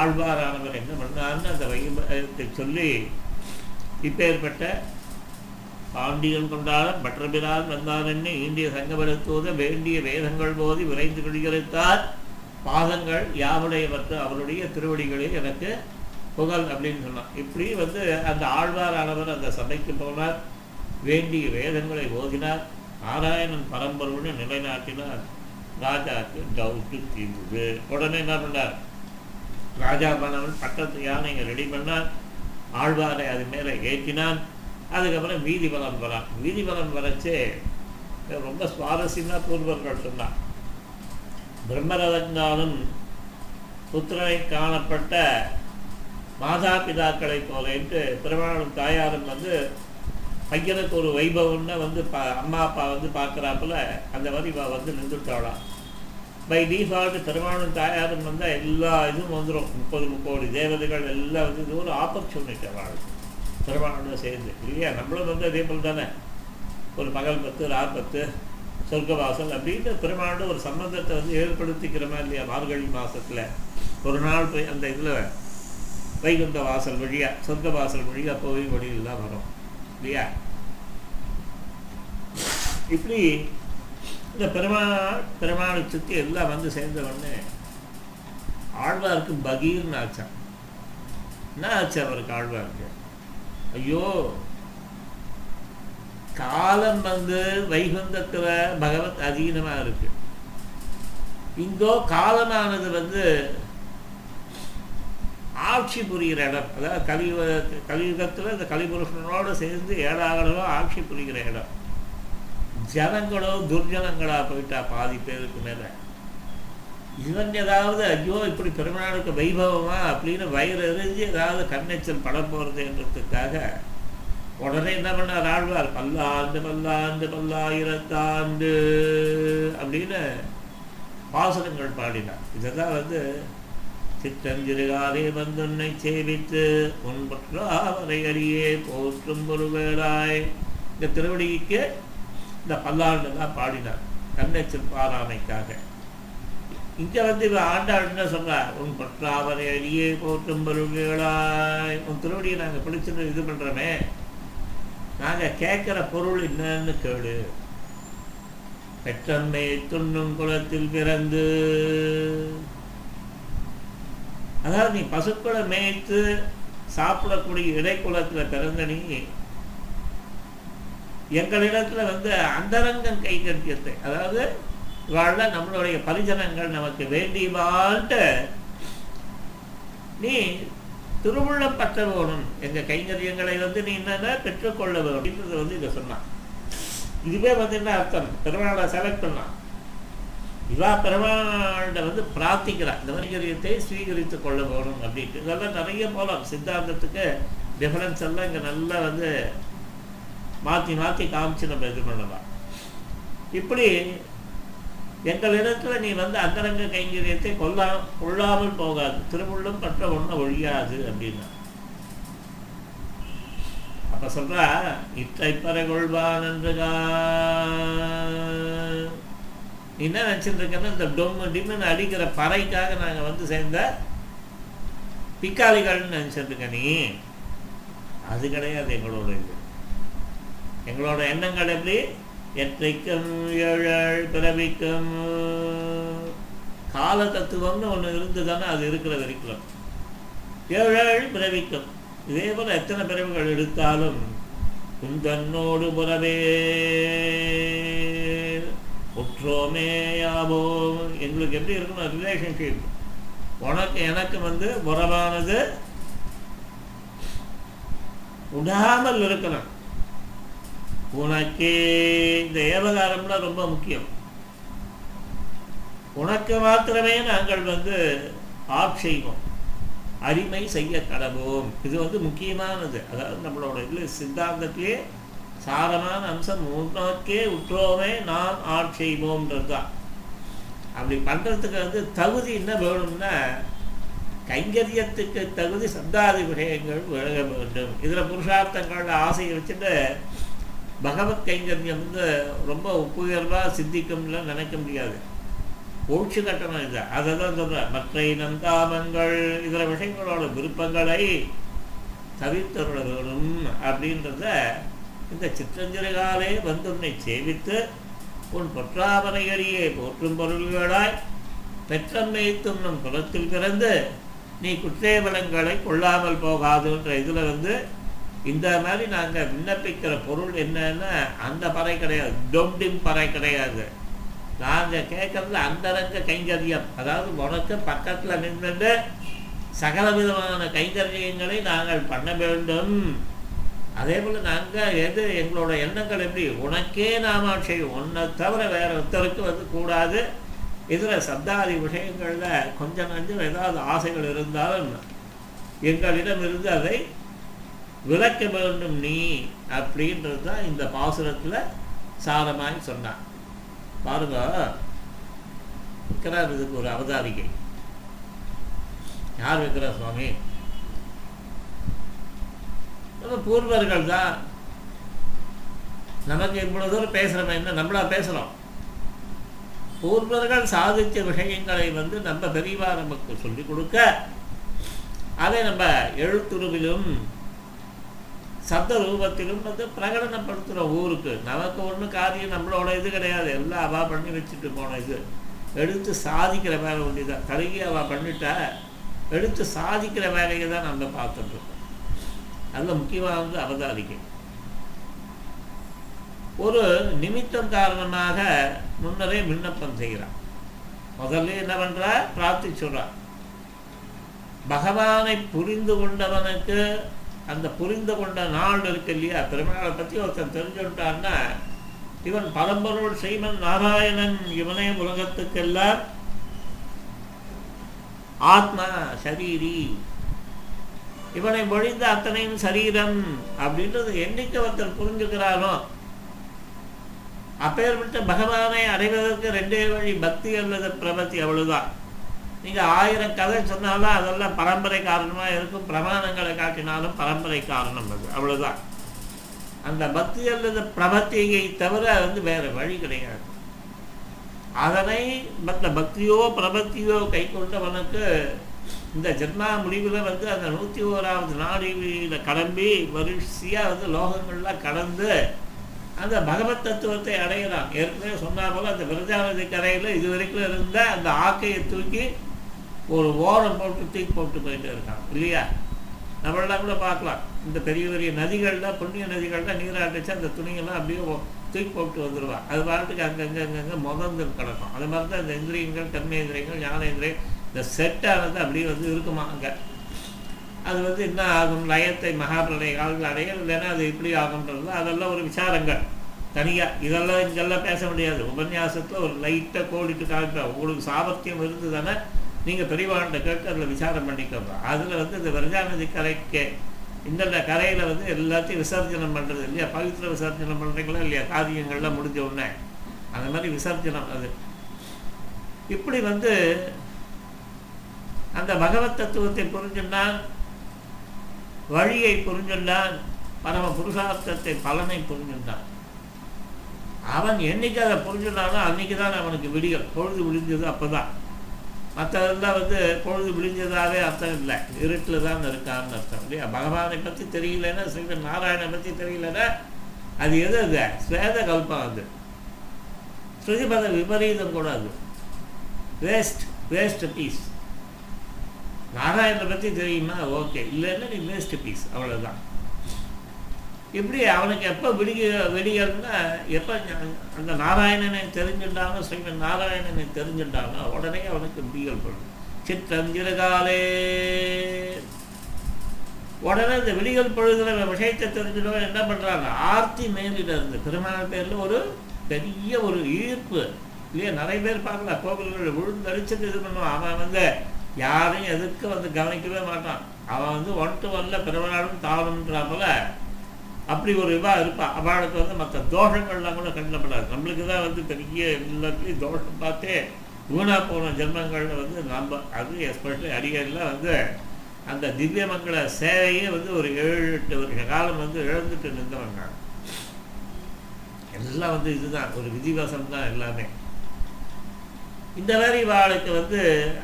ஆழ்வாரானவர் என்ன பண்ணார்னு அந்த வைபத்தை சொல்லி இப்பேற்பட்ட பாண்டியன் கொண்டாட பற்றபிரான் வந்தான் என்ன இந்திய சங்கமெடுத்தோத வேண்டிய வேதங்கள் போது விரைந்து கழியறுத்தார் பாதங்கள். யாவுடையவற்று அவருடைய திருவடிகளில் எனக்கு புகழ் அப்படின்னு சொன்னான். இப்படி வந்து அந்த ஆழ்வாரானவர் அந்த சபைக்கு போனார். வேண்டிய வேதங்களை ஓதினார். நாராயணன் பரம்பொருள்னு நிலைநாட்டினார். ராஜாக்கு டவுட்டு தீர்ந்தது. உடனே என்ன பண்ணார்? ராஜா பண்ணவன் பட்டத்து யானையை ரெடி பண்ணார். ஆழ்வாரை அது மேலே ஏற்றினான். அதுக்கப்புறம் வீதி பலம் வரான். வீதி பலம் வரச்சே ரொம்ப சுவாரஸ்யமாக பூர்வர்கள் சொன்னான் பிரம்மரதங்காலும் புத்திரனை காணப்பட்ட மாதா பிதாக்களைப் போலேன்ட்டு பெருமாளும் தாயாரும் வந்து பையனுக்கு ஒரு வைபவம்னா வந்து பா அம்மா அப்பா வந்து பார்க்குறாப்புல அந்த மாதிரி இவள் வந்து நின்றுட்டாளாம் பை டிஃபால்ட் திருமணம் தாயாரும் வந்தால் எல்லா இதுவும் வந்துடும் முப்பது முப்பது தேவதைகள் எல்லாம் வந்து இது ஒரு ஆப்பர்ச்சுனிட்டி வாழ்க்கை. பெருமாளோட சேர்ந்து. இல்லையா? நம்மளும் வந்து அதே போல் தானே. ஒரு பகல் பத்து ராப்பத்து சொர்க்கவாசல் அப்படின்னு பெருமாளோட ஒரு சம்பந்தத்தை வந்து ஏற்படுத்திக்கிறோமா இல்லையா? மார்கழி மாதத்தில் ஒரு நாள் போய் அந்த இதில் வைகுந்த வாசல் வழியாக சொர்க்க வாசல் வழியாக போய் வழியெல்லாம் வரும். இல்லையா? இப்படி இந்த பெருமா பெருமாளை எல்லாம் வந்து சேர்ந்த உடனே ஆழ்வாருக்கு பகீர்னு ஆச்சான் என்ன ஆச்சு அவருக்கு ஆழ்வாருக்கு? ஐயோ காலம் வந்து வைகுந்தத்தில் பகவத் அதீனமாக இருக்கு. இங்கோ காலமானது வந்து ஆட்சி புரிகிற இடம் அதாவது கலியுக கலியுகத்தில் இந்த கலிபுருஷனோடு சேர்ந்து ஏழாகலோ ஆட்சி புரிகிற இடம். ஜனங்களோ துர்ஜனங்களாக போயிட்டா பாதி பேருக்கு மேலே. இவன் ஏதாவது ஐயோ இப்படி பெருமாளுக்கு வைபவமா அப்படின்னு வயிறு எரிஞ்சு ஏதாவது கண்ணெச்சல் படம் போகிறதுன்றதுக்காக உடனே என்ன பண்ணார் ஆழ்வார்? பல்லாண்டு பல்லாண்டு பல்லாயிரத்தாண்டு அப்படின்னு பாசனங்கள் பாடினார். இதைதான் வந்து சித்தஞ்சிறுகாதே வந்துன்னை சேவித்து முன்பற்றாவரை அறியே போற்றும் ஒருவேளாய். இந்த திருவடிக்கு இந்த பல்லாண்டு தான் பாடினார் தன்னை பாராமைக்காக. இங்கே வந்து இவன் ஆண்டாள் என்ன சொன்னார் உன் பற்றாவரை அறியே போற்றும் பொருள்களாய் உன் திருவடியை நாங்கள் பிடிச்சிருந்து இது பண்ணுறோமே நாங்கள் கேட்குற பொருள் என்னன்னு கேளு. பெற்றம்மை துண்ணும் குலத்தில் பிறந்து அதாவது நீ பசுக்களை மேய்த்து சாப்பிடக்கூடிய இடைக்குலத்தில் பிறந்த நீ எங்களிடத்தில் வந்து அந்தரங்கம் கைகட்டியத்தை அதாவது வாழ நம்மளுடைய பரிஜனங்கள் நமக்கு வேண்டியவாழ்ட்டு நீ திருவுள்ளம் பற்ற வேணும் எங்கள் கைங்கரியங்களை வந்து நீ என்னென்ன பெற்றுக்கொள்ள வேணும் அப்படின்றது வந்து இதை சொன்னான். இதுவே வந்து என்ன அர்த்தம்? திருநாளை செலக்ட் பண்ணான் இவா பெருமாண்ட வந்து பிரார்த்திக்கிறா இந்த கைங்கரியத்தை ஸ்வீகரித்து கொள்ள போகணும் அப்படின்ட்டு இதெல்லாம் நிறைய போகலாம் சித்தாந்தத்துக்கு டிஃபரன்ஸ் எல்லாம் இங்கே நல்லா வந்து மாற்றி மாற்றி காமிச்சு நம்ம இது பண்ணலாம். இப்படி எங்களிடத்துல நீ வந்து அந்தரங்க கைங்கரியத்தை கொல்லா கொள்ளாமல் போகாது. திருமுள்ளும் பற்ற ஒன்று ஒழியாது அப்படின்னா. அப்போ சொல்கிறா இற்றை பறை கொள்வான் என்று என்ன நினைச்சிட்டு இந்த டொம்மு டிம்முன்னு அடிக்கிற பறைக்காக நாங்கள் வந்து சேர்ந்த பிக்காளிகள்னு நினைச்சிட்டு நீ. அது கிடையாது எங்களோட இது. எங்களோட எண்ணங்கள் எப்படி? எற்றைக்கும் ஏழல் பிறவிக்கும். கால தத்துவம்னு ஒன்று இருந்ததுன்னா அது இருக்கிற வரைக்கும் ஏழல் பிறவிக்கும். இதே போல் எத்தனை பிறவிகள் எடுத்தாலும் குந்தன்னோடு புறவே. ஒற்றோமேயாவோ எங்களுக்கு எப்படி இருக்கணும் ரிலேஷன்ஷிப் உனக்கு எனக்கு வந்து உறவானது உடாமல் இருக்கணும். உனக்கே இந்த ஏவகாரம்லாம் ரொம்ப முக்கியம். உனக்கு மாத்திரமே நாங்கள் வந்து ஆப் செய்வோம். அடிமை செய்ய கடவோம். இது வந்து முக்கியமானது. அதாவது நம்மளோட இது சித்தாந்தத்திலே சாரமான அம்சம் உன்னோக்கே உற்றோமே நாம் ஆட் தான் அப்படி பண்ணுறதுக்கு வந்து தகுதி என்ன வேணும்னா கைங்கரியத்துக்கு தகுதி சப்தாதி விஷயங்கள் விலக வேண்டும். இதில் புருஷார்த்தங்களோட ஆசையை வச்சுட்டு பகவத் கைங்கரியம் வந்து ரொம்ப உப்புயர்வாக சித்திக்கும்ல நினைக்க முடியாது. ஒழிச்சு கட்டணம் இது. அதை தான் சொல்கிறேன் மற்ற நந்தாமங்கள் இதர விஷயங்களோட விருப்பங்களை தவிர்த்தருள வேணும் அப்படின்றத இந்த சிற்றஞ்சிறுகாலே வந்துன்னை சேவித்து உன் பொற்றாமரையடியே போற்றும் பொருள்களாய் பெற்றம்மை நம் குலத்தில் பிறந்து நீ குற்றேவலங்களை கொள்ளாமல் போகாதுன்ற இதில் வந்து இந்த மாதிரி நாங்கள் விண்ணப்பிக்கிற பொருள் என்னன்னா அந்த பறை கிடையாது டொம்டிம் பறை கிடையாது. நாங்கள் கேட்கறது அந்தரங்க கைங்கரியம். அதாவது உனக்கு பக்கத்தில் நின்று சகல விதமான கைங்கரியங்களை நாங்கள் பண்ண வேண்டும். அதே போல் நாங்கள் எது எங்களோட எண்ணங்கள் எப்படி? உனக்கே நாம செய்யும் உன்னை தவிர வேற ஒருத்தருக்கு வந்து கூடாது. இதில் சப்தாதி விஷயங்களில் கொஞ்சம் கொஞ்சம் ஏதாவது ஆசைகள் இருந்தாலும் எங்களிடம் இருந்து அதை விளக்க வேண்டும் நீ அப்படின்றது தான் இந்த பாசுரத்தில் சாரமாய் சொன்னான். பாருங்க. இருக்கிறார் இதுக்கு ஒரு அவதாரிகை. யார் இருக்கிறார் சுவாமி? நம்ம பூர்வர்கள் தான். நமக்கு இவ்வளவு தூரம் பேசுகிறோம் என்ன நம்மளா பேசுகிறோம் பூர்வர்கள் சாதித்த விஷயங்களை வந்து நம்ம பெரியவா நமக்கு சொல்லிக் கொடுக்க அதை நம்ம எழுத்துருவிலும் சப்த ரூபத்திலும் வந்து பிரகடனப்படுத்துகிறோம் ஊருக்கு. நமக்கு ஒன்றும் காரியம் நம்மளோட இது கிடையாது. எல்லாம் அவா பண்ணி வச்சுட்டு போன இது. எடுத்து சாதிக்கிற வேலை ஒன்றுதான் தருகி அவள் பண்ணிட்டா எடுத்து சாதிக்கிற வேலையை தான் நம்ம பார்த்துட்ருக்கோம் அதில் முக்கியமானது அவதாரிக்கை ஒரு நிமித்தம் காரணமாக முன்னரே விண்ணப்பம் செய்கிறான். முதல்ல என்ன பண்றா? சொல்கிறான் பகவானை புரிந்து கொண்டவனுக்கு அந்த புரிந்து கொண்ட நாள் இருக்கு இல்லையா? திருமணத்தை பற்றி ஒருத்தன் தெரிஞ்சுட்டான்னா இவன் பரம்பொருள் ஸ்ரீமன் நாராயணன் இவனே உலகத்துக்கெல்லாம் ஆத்மா சரீரி இவனை மொழிந்த அத்தனையும் சரீரம் அப்படின்றது என்னைக்கு ஒருத்தர் புரிஞ்சுக்கிறாரோ. அப்பேற்பட்ட பகவானை அடைவதற்கு ரெண்டே வழி பக்தி அல்லது பிரபத்தி அவ்வளவுதான். நீங்க ஆயிரம் கதை சொன்னாலும் அதெல்லாம் பரம்பரை காரணமா இருக்கும். பிரமாணங்களை காட்டினாலும் பரம்பரை காரணம் அது அவ்வளவுதான். அந்த பக்தி அல்லது பிரபத்தியை தவிர வந்து வேற வழி கிடையாது. அதனை மற்ற பக்தியோ பிரபத்தியோ கை கொண்டவனுக்கு இந்த ஜென்மா முடிவில் வந்து அந்த நூற்றி ஓராவது நாடியில் கிளம்பி வரிசையாக வந்து லோகங்கள்லாம் கடந்து அந்த பகவத் தத்துவத்தை அடையலாம் ஏற்கனவே சொன்னா போல் அந்த விரஜாநதி கரையில் இது வரைக்கும் இருந்த அந்த ஆக்கையை தூக்கி ஒரு ஓரம் போட்டு தூக்கி போட்டு போயிட்டு இருக்கான். இல்லையா? நம்மளாம் கூட பார்க்கலாம். இந்த பெரிய பெரிய நதிகளில் புண்ணிய நதிகளில் நீராட்டிச்சு அந்த துணியெல்லாம் அப்படியே தூக்கி போட்டு வந்துடுவா அது பாட்டுக்கு அங்கங்கே அங்கங்கே முதந்து கிடக்கும். அது மாதிரி தான் இந்த இந்திரியங்கள் கர்மேந்திரியங்கள் ஞானேந்திரியம் இந்த செட்டானது அப்படியே வந்து இருக்குமா அங்கே? அது வந்து என்ன ஆகும்? லயத்தை மகாபிரளய காலத்தில் அடையும் இல்லைன்னா அது இப்படி ஆகுன்றது அதெல்லாம் ஒரு விசாரங்கள். தனியாக இதெல்லாம் இங்கெல்லாம் பேச முடியாது. உபன்யாசத்தில் ஒரு லைட்டாக கோடிட்டு காமிப்பேன் உங்களுக்கு சாமர்த்தியம் இருந்ததுன்னா நீங்கள் பெரியவாண்ட கேட்டு அதில் விசாரம் பண்ணிக்கோங்க. அதில் வந்து இந்த விரஜாநதி கரைக்கு இந்த கரையில் வந்து எல்லாத்தையும் விசர்ஜனம் பண்ணுறது இல்லையா? பவித்திர விசர்ஜனம் பண்ணுறீங்களா இல்லையா? காரியங்கள்லாம் முடிஞ்ச உடனே. அந்த மாதிரி விசர்ஜனம் அது. இப்படி வந்து அந்த பகவத் தத்துவத்தை புரிஞ்சுண்டான் வழியை புரிஞ்சுண்டான் பரம புருஷார்த்தத்தை பலனை புரிஞ்சுண்டான் அவன் என்னைக்கு அதை புரிஞ்சுட்டானோ அன்னைக்கு தான் அவனுக்கு விடியல் பொழுது விழிஞ்சது அப்போ தான் மற்றதெல்லாம் வந்து பொழுது விழிஞ்சதாகவே அர்த்தம் இல்லை. இருட்டில் தான் இருக்கான்னு அர்த்தம் இல்லையா? பகவானை பற்றி தெரியலன்னா ஸ்ரீமன் நாராயணனை பற்றி தெரியலன்னா அது எது அது? ஸ்வேத கல்பம் அது. ஸ்ருதிபத விபரீதம் கூட அது. வேஸ்ட் வேஸ்ட் பீஸ் நாராயணனை பற்றி தெரியுமா? ஓகே. இல்லைன்னா நீ வேஸ்ட் பீஸ் அவ்வளோதான் இப்படி அவனுக்கு எப்போ விடிக வெடிகள்னா எப்போ அந்த நாராயணனை தெரிஞ்சுட்டாலும் ஸ்ரீமன் நாராயணனை தெரிஞ்சுட்டாலும் உடனே அவனுக்கு விடிகள் படும். சித்தஞ்சிறகாலே உடனே இந்த விடிகள் பொழுதுல விஷயத்தை தெரிஞ்சுட்டவன் என்ன பண்றாங்க ஆர்த்தி மேலிட இருந்து. பெருமாள் பேர்ல ஒரு பெரிய ஒரு ஈர்ப்பு. இல்லையா? நிறைய பேர் பார்க்கலாம். கோவில்கள் விழுந்தடிச்சுட்டு இது பண்ணுவான். அவன் வந்து யாரையும் எதுக்கு வந்து கவனிக்கவே மாட்டான். அவன் வந்து ஒன் டு ஒன்ல பெருமாளும் தானுன்ற போல அப்படி ஒரு இதாக இருப்பாள் அவளுக்கு வந்து மற்ற தோஷங்கள்லாம் கூட கண்டப்படாது நம்மளுக்கு தான் வந்து பெரிய எல்லாத்துலேயும் தோஷம் பார்த்தே வீணா போன ஜென்மங்களில் வந்து நம்ம அது எஸ்பெஷலி அடிகளில் வந்து அந்த திவ்யமங்கள சேவையே வந்து ஒரு ஏழு எட்டு வருஷ காலம் வந்து இழந்துட்டு நின்றவங்க. எல்லாம் வந்து இதுதான். ஒரு விதிவாசம் தான் எல்லாமே. இந்த மாதிரி வாளுக்கு வந்து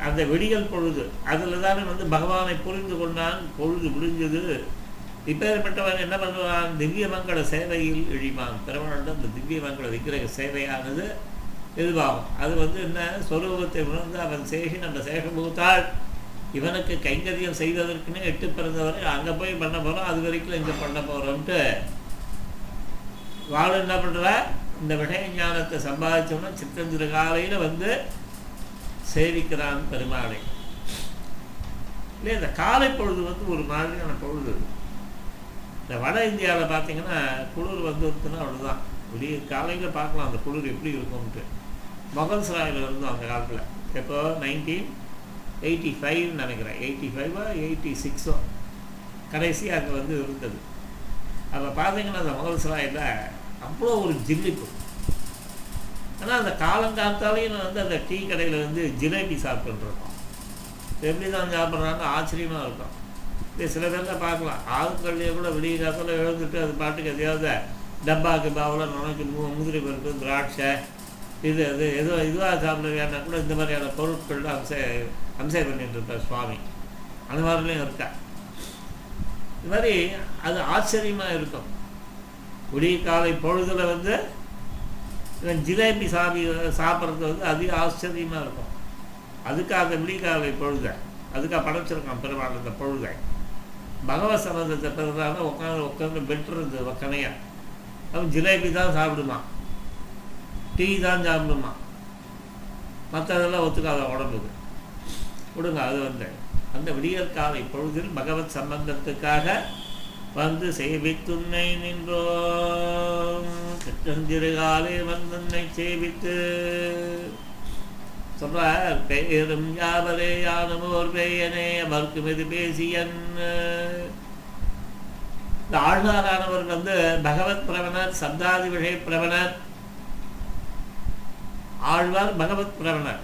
அந்த வெடிகள் பொழுது அதில் தானே வந்து பகவானை புரிந்து கொண்டான் பொழுது முடிஞ்சது. இப்பேற்பட்டவன் என்ன பண்ணுவான்? திவ்யமங்கள சேவையில் இழிவான். பெருமாள் அந்த திவ்யமங்கள விக்கிரக சேவையானது இதுவாகும் அது வந்து என்ன? சொரூபத்தை உணர்ந்து அவன் சேஷி நம்ம சேஷபூத்தாள் இவனுக்கு கைங்கரியம் செய்வதற்குன்னு எட்டு பிறந்தவரை அங்கே போய் பண்ண போகிறோம் அது வரைக்கும் இங்கே பண்ண போகிறோம்ட்டு வாழ் என்ன பண்ணுறா இந்த விஷய ஞானத்தை சம்பாதிச்சோம்னா சித்தந்திர காலையில் வந்து சேவிக்கிறான் பெருமாளை. இல்லை இந்த காலை பொழுது வந்து ஒரு மாதிரியான பொழுது. இந்த வட இந்தியாவில் பார்த்தீங்கன்னா குளிர் வந்துருக்குன்னா அவ்வளோதான் வெளியே காலையில் பார்க்கலாம் அந்த குளிர் எப்படி இருக்கும்ட்டு மொகல் சராயில் இருந்தோம் அந்த காலத்தில். எப்போ? நைன்டீன் எயிட்டி ஃபைவ்னு நினைக்கிறேன். எயிட்டி ஃபைவோ எயிட்டி சிக்ஸோ கடைசி அங்கே வந்து இருந்தது. அப்போ பார்த்தீங்கன்னா அந்த மொகல் சராயில் அவ்வளோ ஒரு ஜில்லிப்பு ஆனால் அந்த காலங்காத்தாலையும் வந்து அந்த டீ கடையில் வந்து ஜிலேபி சாப்பிட்டுருக்கோம் எப்படி தான் சாப்பிட்றாங்க? ஆச்சரியமாக இருக்கும். இது சில பேரில் பார்க்கலாம். ஆளுக்கள்லேயே கூட விடிய காலத்தில் எழுந்துட்டு அது பாட்டுக்கு எதையாவது டப்பாக்கு பாவில் நுழைக்கு மூ முந்திரி பருப்பு திராட்சை இது அது எதுவும் இதுவாக சாப்பிடுவேன்னா கூட இந்த மாதிரியான பொருட்கள் அம்சை அம்சை பண்ணிட்டு இருப்பார் சுவாமி. அந்த மாதிரிலையும் இருக்கா. இது மாதிரி அது ஆச்சரியமாக இருக்கும். விடிய காலை பொழுதில் வந்து இவன் ஜிலேபி சாமி சாப்பிட்றது வந்து அதிக ஆச்சரியமாக இருக்கும். அதுக்காக விடிய காலை பொழுத அதுக்காக படைச்சிருக்கான் பெருமாள் அந்த பொழுதை. பகவத் சம்பந்தத்தை பிறந்தால உட்காந்து உட்காந்து வெட்டுறது வக்கனையா அவன் ஜிலேபி தான் சாப்பிடுமா டீ தான் சாப்பிடுமா மற்றதெல்லாம் ஒத்துக்காத உடம்புக்கு. விடுங்க அது வந்து அந்த விடியற்காலை பொழுதில் பகவத் சம்பந்தத்துக்காக வந்து சேவித்துன்னை நின்றோம். சிற்றஞ்சிறுகாலே வந்துன்னை சேவித்து. சொல்றார் பெயரும் யாவரே யானமோர் பெயனே அவருக்கு இது பேசியன். இந்த ஆழ்வாரானவர் வந்து பகவத் பிரவணர் சப்தாதி விஷய பிரவணர். ஆழ்வார் பகவத் பிரவணர்.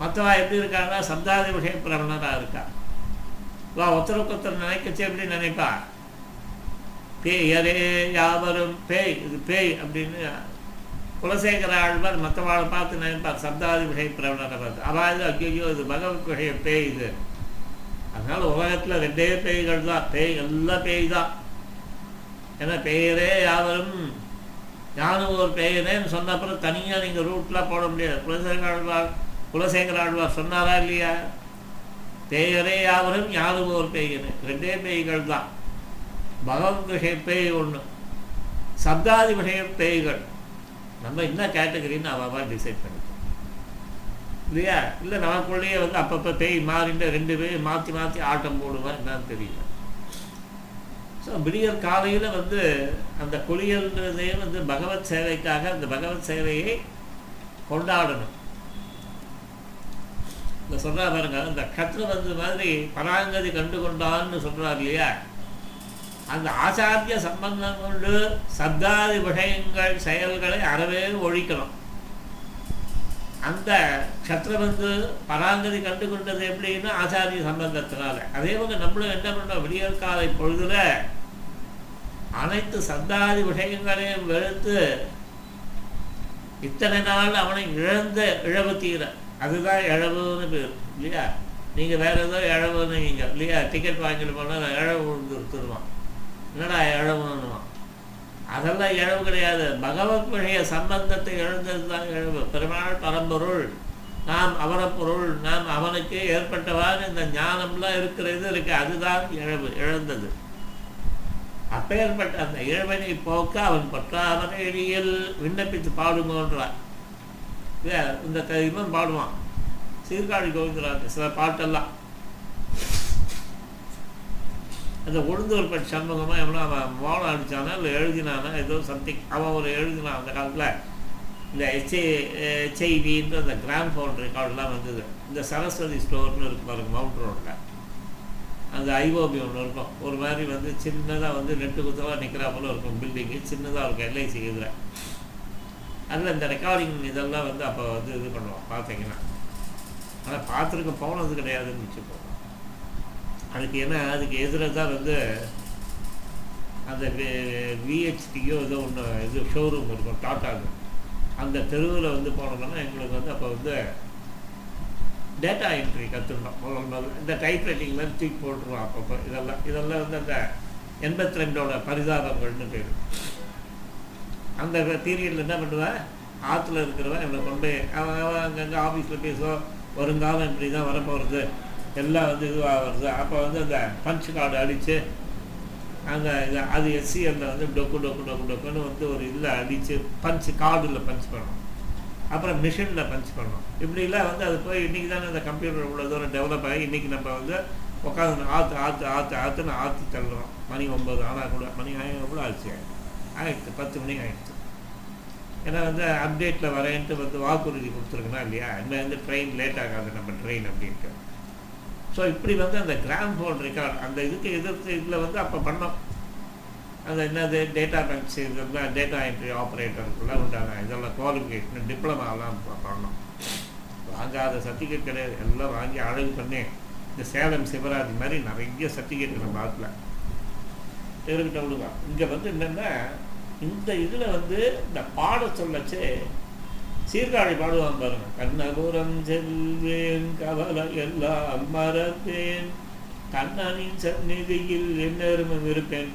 மற்றவா எப்படி இருக்காங்கன்னா சப்தாதி விஷய பிரவணராக இருக்கான் வா ஒருத்தருக்கு ஒருத்தர் நினைக்கச்சு எப்படி நினைப்பா? பேயரே யாவரும் பேய் இது பேய் அப்படின்னு குலசேகர ஆழ்வார் மற்றவாளை பார்த்து நினைப்பார். சப்தாதி விஷய பிரவணரை பார்த்து அதாவது ஐயோ இது பகவத் விஷய பேய் இது. அதனால் உலகத்தில் ரெண்டே பேய்கள் தான். பேய் எல்லாம் பேய் தான் ஏன்னா பெயரே யாவரும் ஞானம் ஒரு பெயரேன்னு சொன்ன அப்புறம் தனியாக நீங்கள் ரூட்லாம் போட முடியாது. குலசேகர ஆழ்வார் குலசேகர ஆழ்வார் சொன்னாரா இல்லையா? பெயரே யாவரும் யாரும் ஒரு பெய்யனு ரெண்டே பேய்கள் தான். பகவத் விஷய பேய் ஒன்று சப்தாதி விஷய பேய்கள். நம்ம என்ன கேட்டகரின்னு அவள் டிசைட் பண்ணிக்கணும் இல்லையா? இல்லை நமக்குள்ளேயே வந்து அப்பப்போ பேய் மாறிட்டு ரெண்டு பேர் மாற்றி மாற்றி ஆட்டம் போடுவான் என்னன்னு தெரியல. ஸோ விடியற் காலையில் வந்து அந்த குளியல்ன்றதே வந்து பகவத் சேவைக்காக அந்த பகவத் சேவையை கொண்டாடணும். இந்த சொல்றா பாருங்க இந்த கற்று வந்து மாதிரி பராங்கதி கண்டு கொண்டான்னு சொல்கிறார் இல்லையா? அந்த ஆச்சாரிய சம்பந்தம் கொண்டு சப்தாதி விஷயங்கள் செயல்களை அறவே ஒழிக்கணும். அந்த கத்திரபந்து பராங்கதி கண்டு கொண்டது எப்படின்னா ஆச்சாரிய சம்பந்தத்தினால. அதே போல நம்மளும் என்ன பண்ணோம் விடியற் காலை பொழுதுல அனைத்து சப்தாதி விஷயங்களையும் வெறுத்து இத்தனை நாள் அவனை இழந்த இழவு தீர அதுதான் இழவுன்னு பேர் இல்லையா? நீங்கள் வேறு ஏதோ இழவுன்னுவீங்க இல்லையா? டிக்கெட் வாங்கிட்டு போனால் இழவு கொடுத்துருவான். என்னடா இழவுன்னுவான்? அதெல்லாம் இழவு கிடையாது. பகவத் விஷய சம்பந்தத்தை இழந்தது தான் இழவு. பெருமாள் பரம்பொருள். நாம் அவரப்பொருள் நாம் அவனுக்கு ஏற்பட்டவாறு இந்த ஞானம்லாம் இருக்கிறது இருக்கு. அதுதான் இழவு இழந்தது. அப்பேற்பட்ட அந்த இழவனை போக்க அவன் பற்றாமனை எழியல் விண்ணப்பித்து பாடுங்கன்றான். இந்த இவன் பாடுவான். சீர்காழி கோவிந்தராஜ் சில பாட்டெல்லாம். அந்த உளுந்தூர்பட் சண்முகமாக எவ்வளோ அவன் மோளம் அடித்தானா இல்லை எழுதினானா ஏதோ சம்திங் அவன் ஒரு எழுதினான் அந்த காலத்தில். இந்த ஹெச்ஐ ஹெச்ஐவின்ற அந்த கிராம் ஃபோன் ரெக்கார்டெலாம் வந்தது. இந்த சரஸ்வதி ஸ்டோர்னு இருக்கும் பாருங்க மவுண்ட் ரோட்டில் அந்த ஐஓபி ஒன்று இருக்கும். ஒரு மாதிரி வந்து சின்னதாக வந்து நெட்டு குத்தலாக நிற்கிறா போல இருக்கும் பில்டிங்கு சின்னதாக இருக்கும் எல்ஐசி இதில். அதில் இந்த ரெக்கார்டிங் இதெல்லாம் வந்து அப்போ வந்து இது பண்ணுவோம் பார்த்தீங்கன்னா. ஆனால் பார்த்துருக்க போனது கிடையாதுன்னு வச்சுப்போம் அதுக்கு ஏன்னா அதுக்கு எதிராக தான் வந்து அந்த விஹெச்டியோ ஏதோ ஒன்று இது ஷோரூம் இருக்கும் டாட்டாவுக்கு அந்த தெருவில் வந்து போனோம்னா எங்களுக்கு வந்து அப்போ வந்து டேட்டா என்ட்ரி கற்றுருந்தோம் முதல் முதல்ல இந்த டைப் ரைட்டிங்லாம் தூக்கி போட்டுருவோம் அப்பப்போ. இதெல்லாம் இதெல்லாம் வந்து அந்த எண்பத்தி ரெண்டோட பரிதாபங்கள்னு பேர். அந்த பீரியடில் என்ன பண்ணுவேன் ஆற்றுல இருக்கிறவன் இவனை கொண்டு போய் அவன் அவன் அங்கங்கே ஆஃபீஸில் பேசுவோம் வருங்காலம் இப்படி தான் வரப்போகிறது எல்லாம் வந்து இதுவாக வருது. அப்போ வந்து அந்த பஞ்ச் கார்டு அடித்து அந்த இது அது எஸ்சிஎல்ல வந்து டொக்கு டொக்கு டொக்கு டொக்குன்னு வந்து ஒரு இதில் அடித்து பஞ்ச் கார்டில் பஞ்ச் பண்ணணும் அப்புறம் மிஷினில் பஞ்ச் பண்ணணும் இப்படிலாம் வந்து அது போய் இன்றைக்கி தானே அந்த கம்ப்யூட்டர் இவ்வளோ தூரம் டெவலப் ஆகி இன்றைக்கி நம்ம வந்து உட்காந்து ஆற்று ஆற்று ஆற்று ஆற்றுன்னு ஆற்று தள்ளுறோம். மணி ஒம்பது ஆனால் கூட மணி ஆயிரம் எவ்வளோ ஆச்சு? ஆயிடுச்சு பத்து மணி ஆயிடுச்சு. ஏன்னா வந்து அப்டேட்டில் வரேன்ட்டு வந்து வாக்குறுதி கொடுத்துருக்கணும் இல்லையா? இன்னும் வந்து ட்ரெயின் லேட் ஆகாது நம்ம ட்ரெயின் அப்படின்ட்டு. ஸோ இப்படி வந்து அந்த கிராம் ஃபோன் ரெக்கார்ட் அந்த இதுக்கு எதிர்த்து இதில் வந்து அப்போ பண்ணோம். அந்த என்னது? டேட்டா பேங்க்ஸ் இதெல்லாம் டேட்டா என்ட்ரி ஆப்ரேட்டருக்குள்ளே உண்டான இதெல்லாம் குவாலிஃபிகேஷன் டிப்ளமாலாம் பண்ணோம். வாங்காத சர்டிஃபிகேட் கிடையாது. எல்லாம் வாங்கி அழகு பண்ணி இந்த சேலம் சிவராஜ் மாதிரி நிறைய சர்டிஃபிகேட் நம்ம பார்க்கல இருக்கட்டும் இங்கே வந்து என்னென்னா இந்த இதில் வந்து இந்த பாட சொல்லச்சே சீர்காழி பாடுவான் பாருங்க. கண்ணபுரம் செல்வேன் கவலை எல்லாம் மறப்பேன் கண்ணனின் சந்நிதியில் என்னரும் இருப்பேன்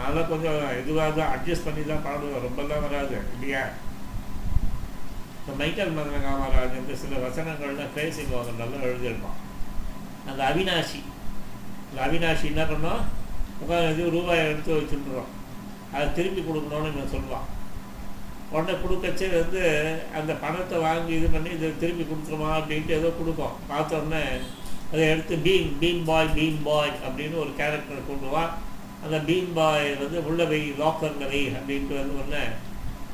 அதெல்லாம் கொஞ்சம் இதுவாக தான் அட்ஜஸ்ட் பண்ணி தான் பாடுவேன் ரொம்பலாம் வராது இல்லையா? இப்போ மைக்கேல் மதன காமராஜ் வந்து சில வசனங்கள்லாம் பேசிங் நல்லா எழுதியிருப்பான். அந்த அவினாஷி அந்த அவினாஷி என்ன பண்ணோம்? உட்காந்து ரூபாய் எடுத்து வச்சுட்டுறோம் அதை திருப்பி கொடுக்கணும்னு இவன் சொல்லுவான். உடனே கொடுக்கச்சே வந்து அந்த பணத்தை வாங்கி இது பண்ணி இதை திருப்பி கொடுத்துருமா அப்படின்ட்டு ஏதோ கொடுப்போம். பார்த்தோன்னே அதை எடுத்து பீம் பீம் பாய் பீம் பாய் அப்படின்னு ஒரு கேரக்டரை கொண்டுவான். அந்த பீம் பாய் வந்து உள்ள வை லாக்கரில் வை அப்படின்ட்டு வந்து ஒன்று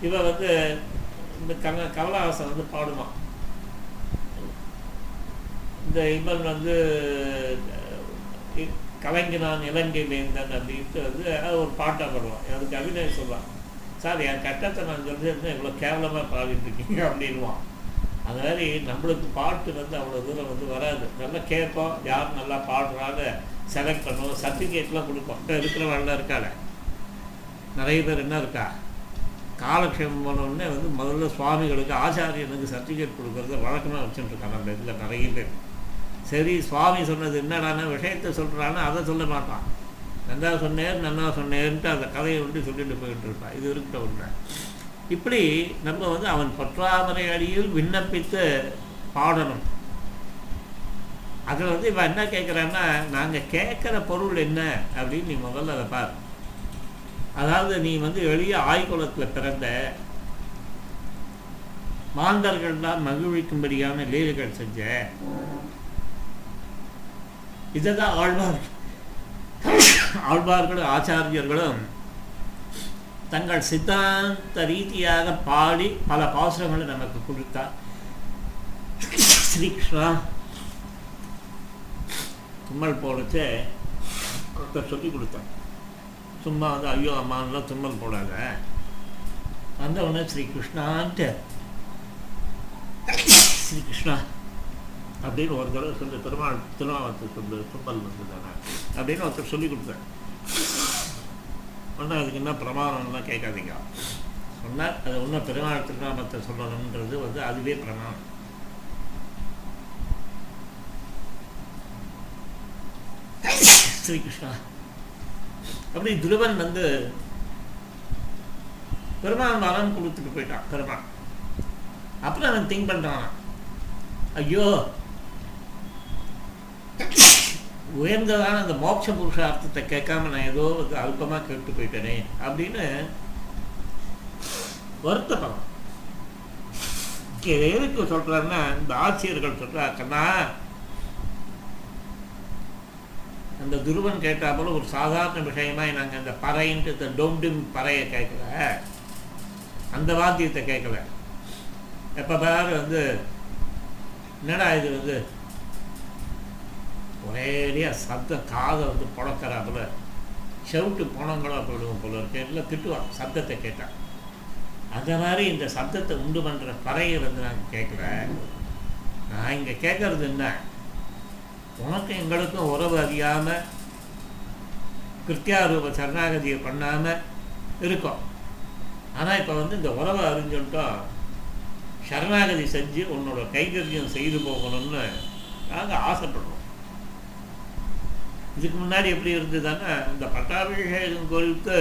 இவன் வந்து இந்த கம கமலஹாசன் வந்து பாடுவான். இந்த இவன் வந்து கலங்கினான் இலங்கை வேந்தன் அப்படின்ட்டு வந்து ஒரு பாட்டாக பாடுவான் அதுக்கு அபிநயம் சொல்லுவான். சார் என் கட்டத்தை நான் சொல்லியிருந்தேன் இவ்வளோ கேவலமாக பாடிட்டு இருக்கீங்க அப்படின்வான் அது மாதிரி நம்மளுக்கு பாட்டு வந்து அவ்வளோ தூரம் வந்து வராது. நல்லா கேட்போம். யார் நல்லா பாடுறான்னு செலக்ட் பண்ணுவோம். சர்டிஃபிகேட்லாம் கொடுப்போம். இப்போ இருக்கிறவங்களாம் இருக்காள நிறைய பேர் என்ன இருக்கா? காலக்ஷேமம் பண்ணோடனே வந்து முதல்ல சுவாமிகளுக்கு ஆச்சாரியனுக்கு சர்டிஃபிகேட் கொடுக்குறத வழக்கமாக வச்சுட்டுருக்காங்க அந்த இதில் நிறைய பேர். சரி சுவாமி சொன்னது என்னடான விஷயத்தை சொல்கிறான்னு அதை சொல்ல மாட்டான். நன்றா சொன்னேன் நன்னா சொன்னேன்ட்டு அந்த கதையை வந்து சொல்லிட்டு போயிட்டு இருப்பான். இது இருக்க ஒன்று. இப்படி நம்ம வந்து அவன் பற்றாமரை அடியில் விண்ணப்பித்து பாடணும். அதில் வந்து இவன் என்ன கேட்குறான்னா நாங்கள் கேட்குற பொருள் என்ன? அப்படின்னு நீ முதல்ல அதை பார். அதாவது நீ வந்து எளிய ஆய்குளத்தில் பிறந்த மாந்தர்கள்லாம் மகிழ்விக்கும்படியான லீலைகள் செஞ்ச இதுதான் ஆழ்வார். ஆழ்வார்களும் ஆச்சாரியர்களும் தங்கள் சித்தாந்த ரீதியாக பாடி பல பாசுரங்களை நமக்கு கொடுத்தார் ஸ்ரீகிருஷ்ணா தும்மல் போடுச்சு ஒருத்தர் சொல்லி கொடுத்தார். சும்மா வந்து ஐயோ அம்மான்லாம் தும்மல் போடாத. வந்தவுடனே உடனே ஸ்ரீ கிருஷ்ணான்ட்டு ஸ்ரீ கிருஷ்ணா அப்படின்னு ஒரு தடவை சொல்லி திருமால் திருமாவளத்து சொல்லு தும்மல் வந்ததானே அப்படின்னு ஒருத்தர் சொல்லி கொடுத்தேன் ஒன்றும் அதுக்கு என்ன பிரமாணம்லாம் கேட்காதீங்க. சொன்னால் அது ஒன்றும் பெருமாள் திருநாமத்தை சொல்லணுன்றது வந்து அதுவே பிரமாணம். ஸ்ரீகிருஷ்ணா அப்படி துருவன் வந்து பெருமாள் வரம் கொடுத்துட்டு போயிட்டான் பெருமாள். அப்புறம் அவன் திங்க் பண்ணுறான் ஐயோ உயர்ந்ததான அந்த மோட்ச புருஷார்த்தத்தை கேட்காம நான் ஏதோ அல்பமாக கேட்டு போயிட்டேனே அப்படின்னு வருத்தப்படும் எதுக்கு சொல்றாருன்னா இந்த ஆட்சியர்கள் சொல்றா கண்ணா அந்த துருவன் கேட்டா போல ஒரு சாதாரண விஷயமா நாங்கள் அந்த பறைன்ட்டு இந்த டொம்டும் பறையை கேட்கல. அந்த வாத்தியத்தை கேட்கல. எப்போ பாரு வந்து என்னடா இது வந்து ஒரேடியாக சத்தம் காதை வந்து புழக்கிறாப்புல செவிட்டு போனங்களா போயிடுவோம் போல இருக்கு. எல்லாம் திட்டுவான் சத்தத்தை கேட்டான் அந்த மாதிரி இந்த சத்தத்தை உண்டு பண்ணுற பறையை வந்து நாங்கள் கேட்கல நான் இங்கே கேட்கறது என்ன? உனக்கும் எங்களுக்கும் உறவு அறியாமல் கிருத்தியாரூப சரணாகதியை பண்ணாமல் இருக்கோம். ஆனால் இப்போ வந்து இந்த உறவை அறிஞ்சுட்டோம் சரணாகதி செஞ்சு உன்னோட கைகரியம் செய்து போகணும்னு நாங்கள் ஆசைப்படுறோம். இதுக்கு முன்னாடி எப்படி இருந்ததுன்னா இந்த பட்டாபிஷேகம் குறித்து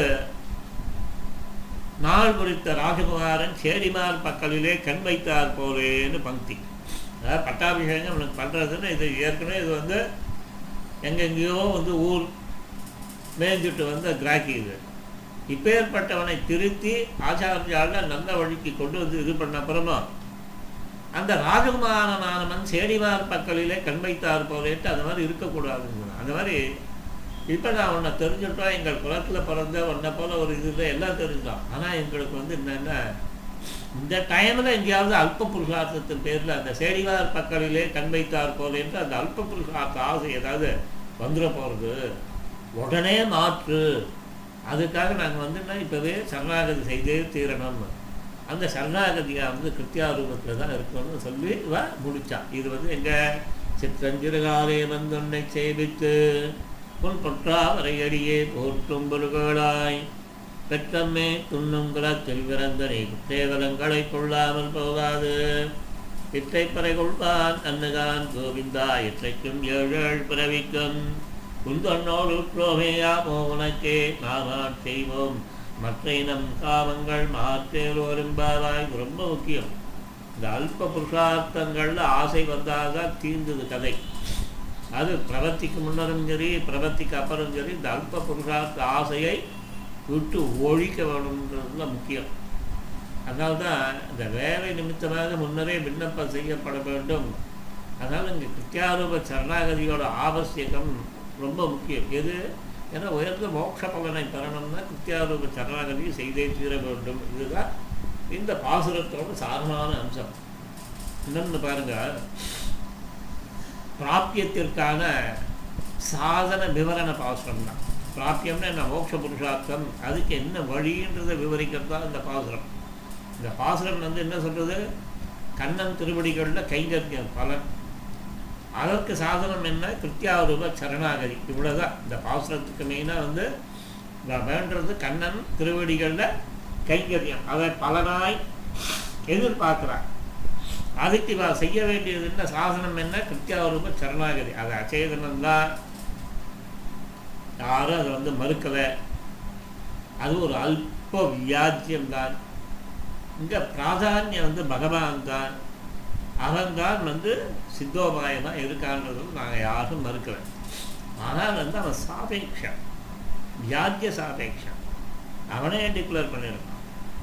நாள் குறித்த ராஜகுமாரன் சேரிமார் பக்கலிலே கண் வைத்தார் போலேன்னு பங்கி அதாவது பட்டாபிஷேகம் இவனுக்கு பண்ணுறதுன்னு இது ஏற்கனவே இது வந்து எங்கெங்கேயோ வந்து ஊர் மேய்ஞ்சிட்டு வந்த கிராக்கி இது. இப்பேற்பட்டவனை திருத்தி ஆச்சாரியால் நல்ல வழிக்கு கொண்டு வந்து இது பண்ண அப்புறமா அந்த ராஜகுமாரனானவன் சேடிமார் பக்கலிலே கண் வைத்தார் போலேட்டு அந்த மாதிரி இருக்கக்கூடாதுங்க. அந்த மாதிரி இப்போ நான் உன்னை தெரிஞ்சுட்டோம் எங்கள் குளத்தில் பிறந்த உன்னை போல் ஒரு இது எல்லாம் தெரிஞ்சுட்டோம் ஆனால் எங்களுக்கு வந்து என்னென்ன இந்த டைமில் எங்கேயாவது அல்ப புருஷார்த்தத்தின் பேரில் அந்த சேடிவார் பக்கலிலே கண் வைத்தார் போல என்று அந்த அல்ப புருஷார்த்த ஆசை ஏதாவது வந்துட போகிறது உடனே மாற்று. அதுக்காக நாங்கள் வந்து என்ன இப்போவே சரணாகதி செய்தே தீரணும். அந்த சரணாகதியாக வந்து கிருத்தியாரூபத்தில் தான் இருக்கணும்னு சொல்லி இவ முடித்தான் இது வந்து எங்கள் சிற்றஞ்சிறுகாலே வந்து உன்னை சேவித்து உன் பொற்றாவரையடியே போற்றும் பொருள்களாய். பெற்றம்மே துண்ணும் குலத்தில் பிறந்தனை குற்றேவலங்களை கொள்ளாமல் போகாது. இற்றைப்பறை கொள்வான் அன்னதான் கோவிந்தா இற்றைக்கும் ஏழு பிறவிக்கும். குந்தொன்னோடு உற்றோமேயாமோ உனக்கே நாமான் செய்வோம். மற்ற இனம் காமங்கள் மாற்றேரோரும் பாராய் ரொம்ப முக்கியம். இந்த அல்ப புருஷார்த்தங்களில் ஆசை வந்தால்தான் தீர்ந்தது கதை. அது பிரபத்திக்கு முன்னரும் சரி பிரபத்திக்கு அப்புறம் சரி இந்த அல்ப புருஷார்த்த ஆசையை விட்டு ஒழிக்க வேணுன்றதுல முக்கியம். அதனால்தான் இந்த வேலை நிமித்தமாக முன்னரே விண்ணப்பம் செய்யப்பட வேண்டும். அதனால் இங்கே கிருத்தியாரூப சரணாகதியோட ஆவசியகம் ரொம்ப முக்கியம். எது? ஏன்னா உயர்ந்த மோட்ச பலனை பெறணும்னா கிருத்தியாரூப சரணாகதியை செய்தே தீர வேண்டும். இதுதான் இந்த பாசுரத்தோட சாரமான அம்சம். என்னன்னு பாருங்க. பிராப்பியத்திற்கான சாதன விவரண பாசுரம் தான். பிராப்பியம்னா என்ன? மோட்ச புருஷார்த்தம். அதுக்கு என்ன வழின்றதை விவரிக்கிறது தான் இந்த பாசுரம். இந்த பாசுரம் வந்து என்ன சொல்றது? கண்ணன் திருவடிகளில் கைங்கரியம் பலன். அதற்கு சாதனம் என்ன? கிருத்தியாரூப சரணாகதி. இவ்வளோதான் இந்த பாசுரத்துக்கு மெயினாக வந்து வேண்டது கண்ணன் திருவடிகளில் கைங்கரியம். அதை பலனாய் எதிர்பார்க்கிறார். அதுக்கு இவன் செய்ய வேண்டியது என்ன? சாசனம் என்ன? கிருத்தியாவரூப சரணாகதி. அது அச்சேதனம் தான் யாரும் அதை வந்து மறுக்கலை. அது ஒரு அல்ப வியாஜியம்தான். இங்கே பிராதானியம் வந்து பகவான் தான் அவன்தான் வந்து சித்தோபாயமாக இருக்கான்றது நாங்கள் யாரும் மறுக்கலை. ஆனால் வந்து அவன் சாபேக்ஷம் வியாஜ்ய சாபேக்ஷம் அவனே டிக்ளேர் பண்ணியிருக்கான்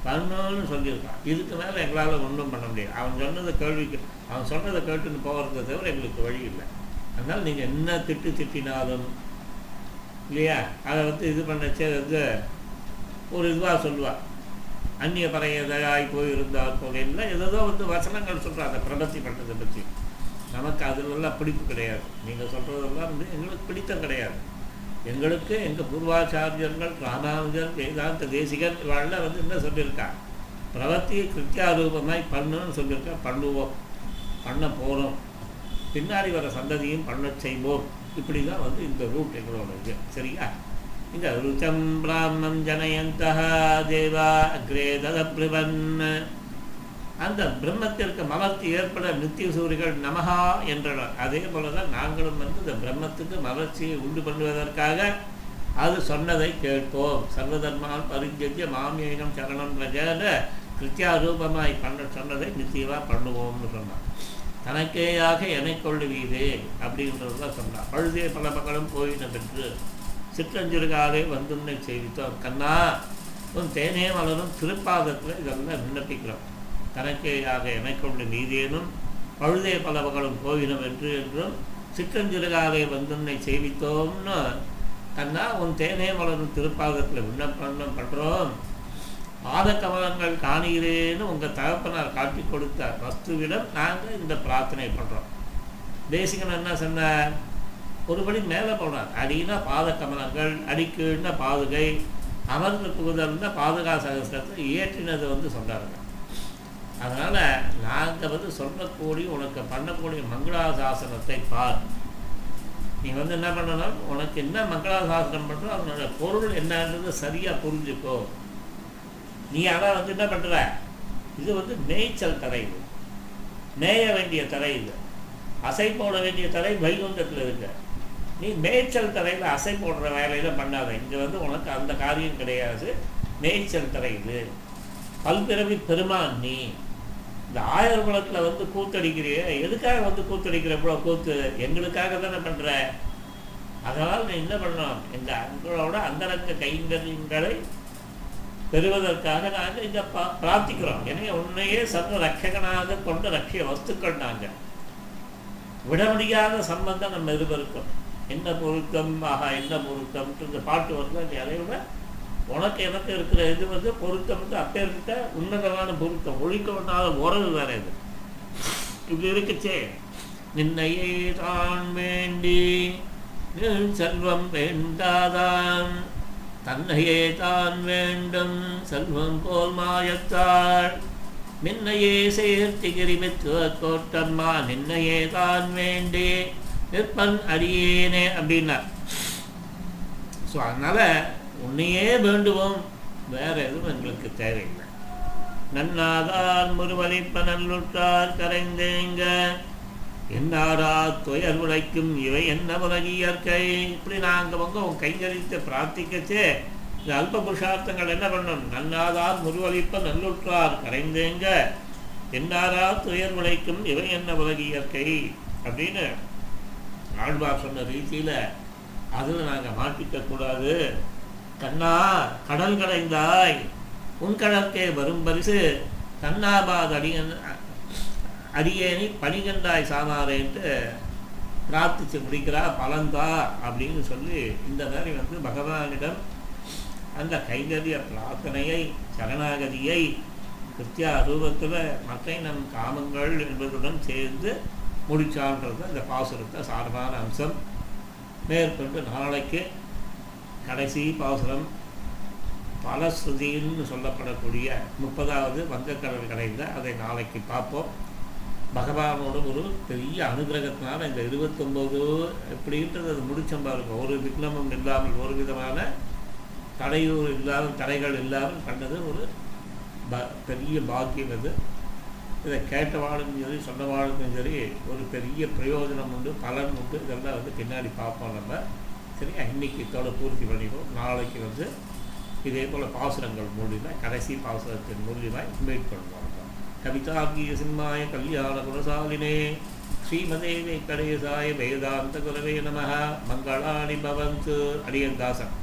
பண்ணணும்னு சொல்லியிருக்கான். இதுக்கு மேலே எங்களால் ஒன்றும் பண்ண முடியாது. அவன் சொன்னதை கேள்விக்கு அவன் சொன்னதை கேட்டுன்னு போகிறத தவிர எங்களுக்கு வழி இல்லை. அதனால் நீங்கள் என்ன திட்டு திட்டினாலும் இல்லையா? அதை வந்து இது பண்ணச்சே வந்து ஒரு இதுவாக சொல்லுவாள் அந்நிய பறையதாய் போயிருந்தால் போகலாம் இல்லை ஏதோ வந்து வசனங்கள் சொல்கிறா அதை பிரபத்தி பண்ணுறதை பற்றி நமக்கு அதிலெல்லாம் பிடிப்பு கிடையாது. நீங்கள் சொல்கிறதெல்லாம் வந்து எங்களுக்கு பிடித்தம் கிடையாது. எங்களுக்கு எங்கள் பூர்வாச்சாரியர்கள் ராமானுஜர் வேதாந்த தேசிகர் இவாள்லாம் வந்து என்ன சொல்லியிருக்கா பிரவத்தி கிருத்தியாரூபமாய் பண்ணுன்னு சொல்லியிருக்கா பண்ணுவோம் பண்ண போகிறோம் பின்னாடி வர சந்ததியும் பண்ண செய்வோம். இப்படி தான் வந்து இந்த ரூட் எங்களோட இது சரியா? இந்த ருச்சம் பிராமம் ஜனயந்தா தேவா அக்ரே ததப்ரிவன். அந்த பிரம்மத்திற்கு மலர்ச்சி ஏற்பட நித்திய சூரிகள் நமஹா என்றனர். அதே போல தான் நாங்களும் வந்து இந்த பிரம்மத்துக்கு மலர்ச்சியை உண்டு பண்ணுவதற்காக அது சொன்னதை கேட்போம் சர்வதர்மால் பரிஞ்செய்ய மாமியினம் சரணம் பிரஜன கிருத்தியாரூபமாய் பண்ண சொன்னதை நிச்சயமாக பண்ணுவோம்னு சொன்னான். தனக்கேயாக எனை கொள்ளுவீதே அப்படின்றது தான் சொன்னான். பழுதே பல மக்களும் போயின பெற்று சிற்றஞ்சிறுகாலே வந்துன்னை செய்வித்தோம் கண்ணா உன் தேனே மலரும் திருப்பாதத்தில் இதெல்லாம் விண்ணப்பிக்கிறோம். தனக்கேயாக எனைக்கொண்டு நீதேனும் பழுதே பலவகளும் போயினும் என்று என்றும் சிற்றஞ்சிறுகாலே வந்தன்னை செய்வித்தோம்னு தன்னா உன் தேனே மலரும் திருப்பாதத்தில் விண்ணப்பம் பண்ணுறோம் பாதக்கமலங்கள் காணுகிறேன்னு உங்கள் தகப்பனார் காட்டி கொடுத்த வஸ்துவிடம் நாங்கள் இந்த பிரார்த்தனை பண்ணுறோம் தேசிகன் என்ன சொன்னார்? ஒருபடி மேலே போனார். அடினா பாதக்கமலங்கள் அடிக்கீழ்னா பாதுகை அமர்ந்து புகுதல்னா பாதுகா சகசிரத்தை இயற்றினது வந்து சொன்னாருங்க. அதனால் நாங்கள் வந்து சொல்லக்கூடிய உனக்கு பண்ணக்கூடிய மங்களாசாசனத்தை பார். நீ வந்து என்ன பண்ணணும்? உனக்கு என்ன மங்களாசாசனம் பண்ணுறோ அதனோட பொருள் என்னன்றது சரியாக புரிஞ்சுக்கோ. நீ ஆனால் வந்து என்ன பண்ணுற இது வந்து மேய்ச்சல் தரை இது. மேய வேண்டிய தரை இது. அசை போட வேண்டிய தரை வைகுண்டத்தில் இருக்கு. நீ மேய்ச்சல் தரையில் அசை போடுற வேலையில் பண்ணாத. இங்கே வந்து உனக்கு அந்த காரியம் கிடையாது. மேய்ச்சல் தரை இது. பல்பிறவி பெருமான் நீ. இந்த ஆயர் குளத்தில் வந்து கூத்தடிக்கிறீ எதுக்காக வந்து கூத்தடிக்கிற இவ்வளோ கூத்து? எங்களுக்காக தானே பண்ணுற அதனால் நீ என்ன பண்ணோம் எங்கள் எங்களோட அந்தரங்க கைங்கரியங்களை பெறுவதற்காக நாங்கள் இங்கே பா பிரார்த்திக்கிறோம். ஏன்னா உன்னையே சர்வ ரட்சகனாக கொண்ட ரட்சிய வஸ்துக்கள் நாங்கள். விட முடியாத சம்பந்தம் நம்ம இருவருக்கும். என்ன பொருத்தம்? ஆஹா என்ன பொருத்தம்? இந்த பாட்டு வந்து அந்த அதை விட உனக்கு எனக்கு இருக்கிற இது வந்து பொருத்தம் வந்து அப்பேற்பட்ட உன்னதமான பொருத்தம். ஒழிக்க உண்டாத உறவு வேற இது. இப்படி இருக்குச்சே. நின்னையே தான் வேண்டி நில் செல்வம் வேண்டாதான் தன்னையே தான் வேண்டும் செல்வம் போல் மாயத்தாள். நின்னையே சேர்த்திகிரி கிரிமித்துவ கோட்டம்மா நின்னையே தான் வேண்டி நிற்பன் அடியேனே அப்படின்னா. ஸோ அதனால உன்னையே வேண்டுவோம். வேற எதுவும் எங்களுக்கு தேவையில்லை. நன்னாதார் முருவலிப்ப நல்லுற்றார் கரைந்தேங்க என்னாரா துயர் உழைக்கும் இவை என்ன உலகியற்கை இப்படி நாங்கள் வந்து உன் கைகரித்து பிரார்த்திக்கச்சே. இந்த அல்ப புருஷார்த்தங்கள் என்ன பண்ணணும் நன்னாதார் முருவலிப்ப நல்லுற்றார் கரைந்தேங்க என்னாரா துயர் உழைக்கும் இவை என்ன உலகியற்கை அப்படின்னு ஆழ்வார் சொன்ன ரீதியில் அதில் நாங்கள் மாட்டிக்க கூடாது. கண்ணா கடல் கடைந்தாய் உன் கடற்கே வரும் பரிசு. கண்ணாபாத் அடியன் அடியேனி பணிகண்டாய் சாமாரேன்ட்டு பிரார்த்திச்சு முடிக்கிறா பலந்தா அப்படின்னு சொல்லி இந்த மாதிரி வந்து பகவானிடம் அந்த கைகரிய பிரார்த்தனையை சரணாகதியை கிருத்தியா ரூபத்தில் மற்ற நம் காமங்கள் என்பதுடன் சேர்ந்து முடிச்சான்றது அந்த பாசுரத்தை சார்பான அம்சம். மேற்கொண்டு நாளைக்கு கடைசி பாசுரம் பலஸ்ருதின்னு சொல்லப்படக்கூடிய முப்பதாவது வங்கக்கடல் கடைந்த அதை நாளைக்கு பார்ப்போம். பகவானோட ஒரு பெரிய அனுகிரகத்தினால் இந்த இருபத்தொம்போது எப்படின்றது அது முடிச்சம் பாருங்க. ஒரு விக்னமும் இல்லாமல் ஒரு விதமான தடையூர் இல்லாமல் தடைகள் இல்லாமல் கண்டது ஒரு ப பெரிய பாக்கியம் அது. இதை கேட்டவாளுக்கும் சரி சொன்னவாளுக்கும் சரி ஒரு பெரிய பிரயோஜனம் உண்டு பலன் உண்டு. இதெல்லாம் வந்து பின்னாடி பார்ப்போம் நம்ம. சரி இன்றைக்கி இதோட பூர்த்தி பண்ணிப்போம் நாளைக்கு வந்து இதே போல் பாசுரங்கள் மூலியமாக கடைசி பாசுரத்தின் மூலியமாக மீட் பண்ணுவாங்க கவிதாங்கிய சிம்மாய கல்யாண குணசாலினே ஸ்ரீமதே வெங்கடேசாய வேதாந்த குரவே நம. மங்களாணி பவந்து. அடியந்தாசன்